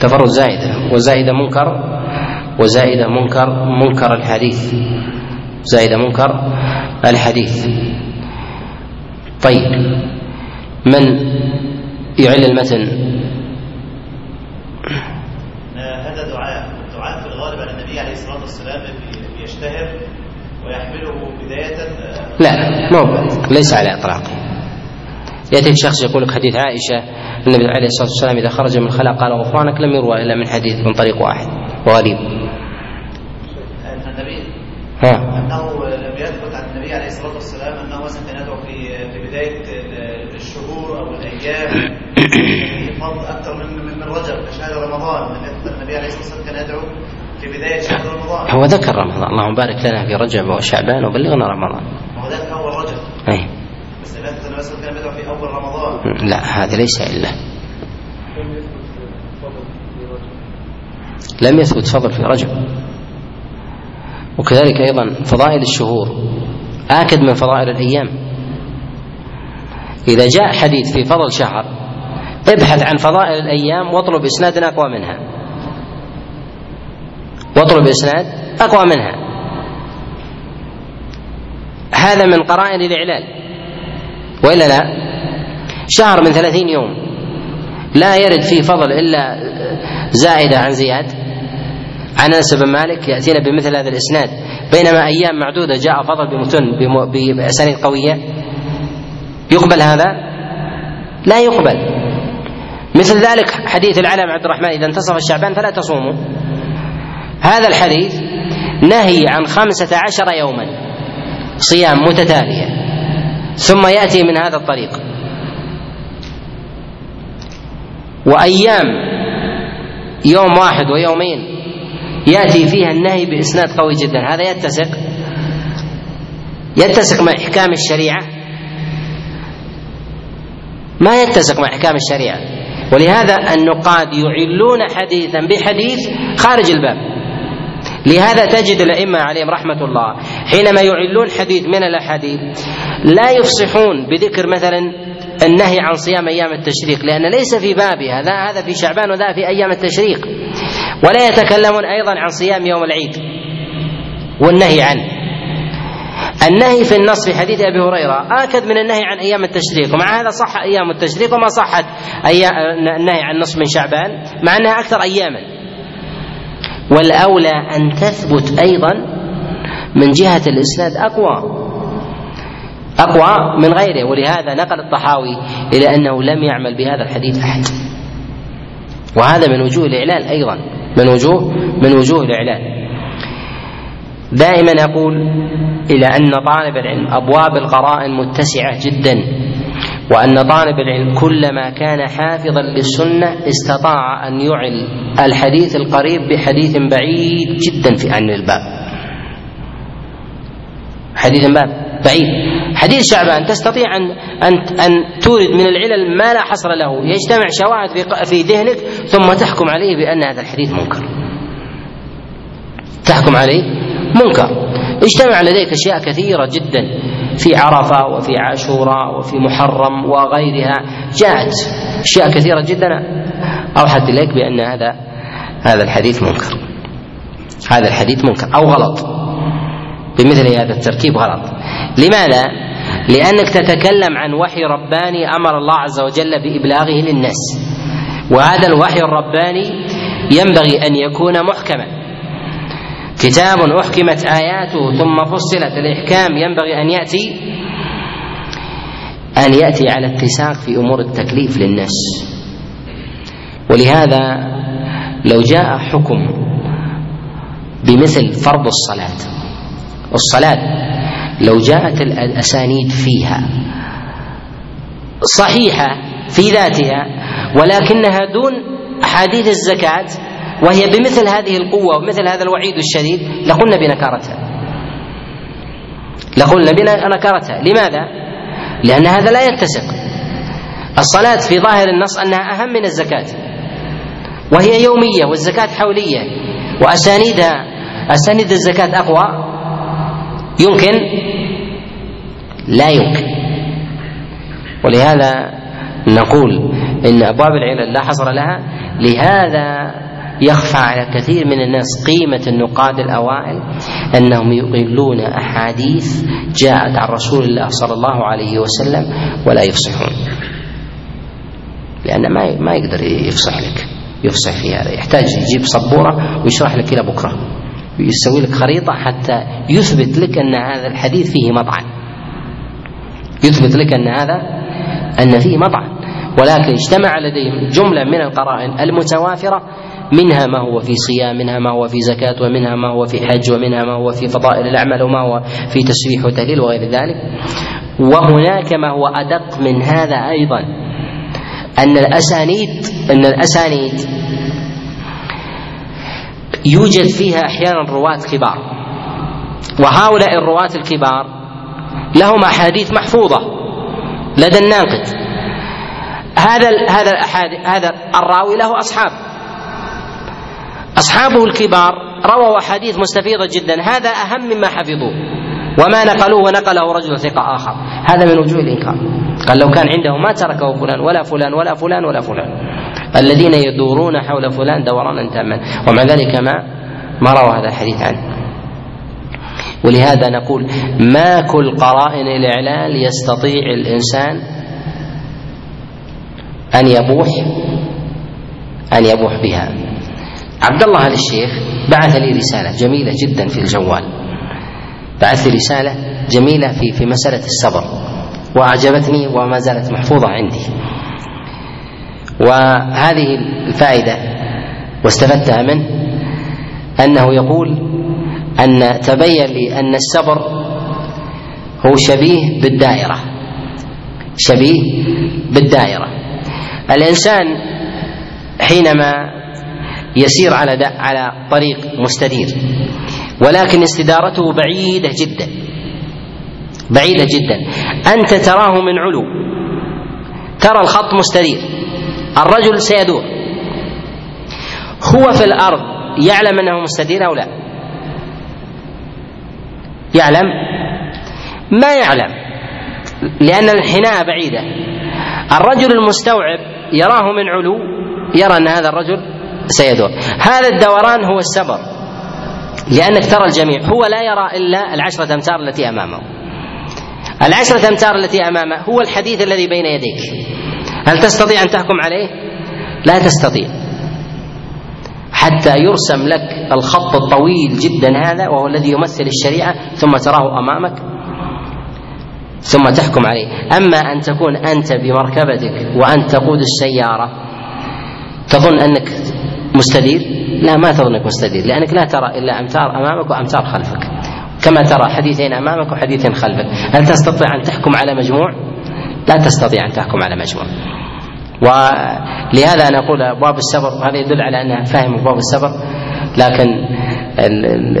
تفرد زائدة وزائدة منكر. وزائدة منكر. منكر الحديث. زائدة منكر الحديث. طيب. من يعل المتن؟ هذا دعاء. الدعاء في الغالب على النبي عليه الصلاة والسلام يشتهر ويحمله بداية آه، لا مو ليس على إطلاقه. ياتيك شخص يقول لك حديث عائشة النبي عليه الصلاة والسلام إذا خرج من الخلاء قال غفرانك لم يروى إلا من حديث من طريق واحد. وغريب. ها. أنه لم يثبت عن النبي عليه الصلاة والسلام أنه مثلا كان يدعو في في بداية ال- الشهور أو الأيام في فضل أكثر من من رجب كشهر رمضان؟ لم يثبت النبي عليه الصلاة والسلام كان يدعو في بداية شهر رمضان. هو ذكر رمضان اللهم بارك لنا في رجب وشعبان وبلغنا رمضان. وهو ذلك أول رجب. أي. بس لم يثبت النبي صلى لا هذا ليس إلا. لم يثبت فضل في رجب. وكذلك أيضا فضائل الشهور. آكد من فضائل الأيام. إذا جاء حديث في فضل شهر ابحث عن فضائل الأيام واطلب إسناد أقوى منها. واطلب إسناد أقوى منها. هذا من قرائن الإعلال. وإلا لا؟ شهر من ثلاثين يوم. لا يرد فيه فضل إلا زائدة عن زياد. عن أنس بن مالك يأتينا بمثل هذا الإسناد. بينما أيام معدودة جاء فضل بمتن بم- بأسانيد قوية. يقبل هذا؟ لا يقبل. مثل ذلك حديث العلم عبد الرحمن إذا انتصف الشعبان فلا تصوموا. هذا الحديث نهي عن خمسة عشر يوما صيام متتالية. ثم يأتي من هذا الطريق. وأيام يوم واحد ويومين يأتي فيها النهي بإسناد قوي جدا. هذا يتسق يتسق مع إحكام الشريعة. ما يتسق مع إحكام الشريعة. ولهذا النقاد يعلون حديثا بحديث خارج الباب. لهذا تجد الأئمة عليهم رحمة الله حينما يعلون حديث من الأحاديث لا يفصحون بذكر مثلا النهي عن صيام أيام التشريق لأن ليس في بابها ذا هذا في شعبان وذا في أيام التشريق. ولا يتكلمون أيضا عن صيام يوم العيد والنهي عنه. النهي في النص في حديث أبي هريرة آكد من النهي عن أيام التشريق ومع هذا صح أيام التشريق وما صحت النهي عن نصف من شعبان مع أنها أكثر اياما. والأولى أن تثبت أيضا من جهة الإسناد أقوى. أقوى من غيره ولهذا نقل الطحاوي إلى أنه لم يعمل بهذا الحديث أحد. وهذا من وجوه الإعلان أيضا من وجوه من وجوه الإعلان. دائما أقول إلى أن طالب العلم أبواب القرائن متسعة جدا وأن طالب العلم كلما كان حافظا للسنة استطاع أن يعل الحديث القريب بحديث بعيد جدا في عن الباب. حديث باب بعيد. حديث شعبان تستطيع ان ان أن تورد من العلل ما لا حصر له. يجتمع شواهد في في ذهنك ثم تحكم عليه بأن هذا الحديث منكر. تحكم عليه منكر. اجتمع لديك أشياء كثيرة جدا. في عرفة وفي عاشوراء وفي محرم وغيرها. جاءت أشياء كثيرة جدا. أوحت إليك بأن هذا هذا الحديث منكر. هذا الحديث منكر. أو غلط. بمثل هذا التركيب غلط. لماذا؟ لأنك تتكلم عن وحي رباني أمر الله عز وجل بإبلاغه للناس. وهذا الوحي الرباني ينبغي أن يكون محكما. كتاب أحكمت آياته ثم فصلت الإحكام ينبغي أن يأتي أن يأتي على اتساق في أمور التكليف للناس. ولهذا لو جاء حكم بمثل فرض الصلاة الصلاة لو جاءت الأسانيد فيها. صحيحة في ذاتها ولكنها دون أحاديث الزكاة وهي بمثل هذه القوة ومثل هذا الوعيد الشديد لقلنا بنكارتها. لقلنا بنكارتها. لماذا؟ لأن هذا لا يتسق. الصلاة في ظاهر النص أنها أهم من الزكاة. وهي يومية والزكاة حولية. وأسانيدها أسانيد الزكاة أقوى. يمكن؟ لا يمكن. ولهذا نقول إن أبواب العلل لا حصر لها. لهذا يخفى على كثير من الناس قيمة النقاد الأوائل أنهم يقلون أحاديث جاءت عن رسول الله صلى الله عليه وسلم ولا يفصحون. لأن ما ما يقدر يفصح لك. يفصح في هذا يحتاج يجيب سبورة ويشرح لك إلى بكرة. يسوي لك خريطة حتى يثبت لك أن هذا الحديث فيه مطعن. يثبت لك أن هذا أن فيه مطعن. ولكن اجتمع لديهم جملة من القرائن المتوافرة منها ما هو في صيام منها ما هو في زكاة ومنها ما هو في حج ومنها ما هو في فضائل الأعمال وما هو في تسبيح وتهليل وغير ذلك. وهناك ما هو أدق من هذا أيضا أن الأسانيد أن الأسانيد يوجد فيها أحيانا رواة كبار. وهؤلاء الرواة الكبار لهم أحاديث محفوظة لدى الناقد. هذا هذا هذا الراوي له أصحاب. أصحابه الكبار رووا أحاديث مستفيضة جدا. هذا أهم مما حفظوه. وما نقلوه ونقله رجل ثقة آخر. هذا من وجوه الإنكار. قال لو كان عنده ما تركه فلان ولا فلان ولا فلان ولا فلان. الذين يدورون حول فلان دورانا تاما ومع ذلك ما ما روى هذا الحديث عنه. ولهذا نقول ما كل قرائن الإعلال يستطيع الإنسان أن يبوح أن يبوح بها. عبد الله الشيخ بعث لي رسالة جميلة جدا في الجوال. بعث لي رسالة جميلة في في مسألة الصبر. وأعجبتني وما زالت محفوظة عندي. وهذه الفائدة واستفدتها منه أنه يقول أن تبين لي أن الصبر هو شبيه بالدائرة. شبيه بالدائرة. الإنسان حينما يسير على على طريق مستدير ولكن استدارته بعيدة جدا. بعيدة جدا. أنت تراه من علو. ترى الخط مستدير الرجل سيدور. هو في الأرض. يعلم أنه مستدير أو لا؟ يعلم؟ ما يعلم. لأن الحناء بعيدة. الرجل المستوعب يراه من علو. يرى أن هذا الرجل سيدور. هذا الدوران هو السبر لأنك ترى الجميع. هو لا يرى إلا العشرة أمتار التي أمامه. العشرة أمتار التي أمامه هو الحديث الذي بين يديك. هل تستطيع أن تحكم عليه؟ لا تستطيع. حتى يرسم لك الخط الطويل جدا هذا وهو الذي يمثل الشريعة ثم تراه أمامك ثم تحكم عليه. أما أن تكون أنت بمركبتك وأنت تقود السيارة تظن أنك مستدير؟ لا ما تظنك مستدير لأنك لا ترى إلا أمتار أمامك وأمتار خلفك. كما ترى حديثين أمامك وحديثين خلفك. هل تستطيع أن تحكم على مجموع؟ لا تستطيع أن تحكم على مجموع. ولهذا نقول أبواب السبر وهذا يدل على أنها فاهم أبواب السبر لكن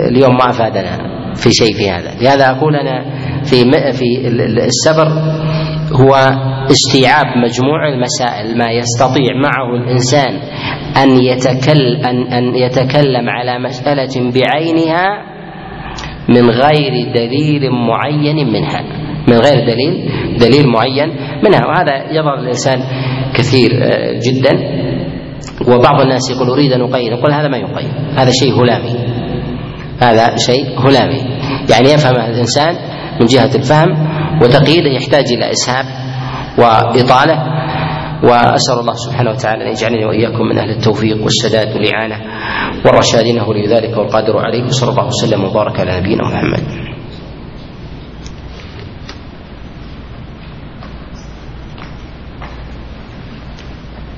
اليوم ما أفادنا في شيء في هذا. لهذا أقول أنا في في السبر هو استيعاب مجموع المسائل ما يستطيع معه الإنسان أن يتكلم أن يتكلم على مسألة بعينها من غير دليل معين منها. من غير دليل دليل معين منها. وهذا يظهر الإنسان كثير آه، جدا. وبعض الناس يقول أريد أن أقيد نقول هذا ما يقيد هذا شيء هلامي. هذا شيء هلامي. يعني يفهم الإنسان من جهة الفهم وتقييده يحتاج إلى إسهاب وإطالة. وأسأل الله سبحانه وتعالى أن يجعلني وإياكم من أهل التوفيق والسداد والإعانة والرشاد إنه لذلك والقادر عليه وصلى الله وسلم وبارك على نبينا محمد.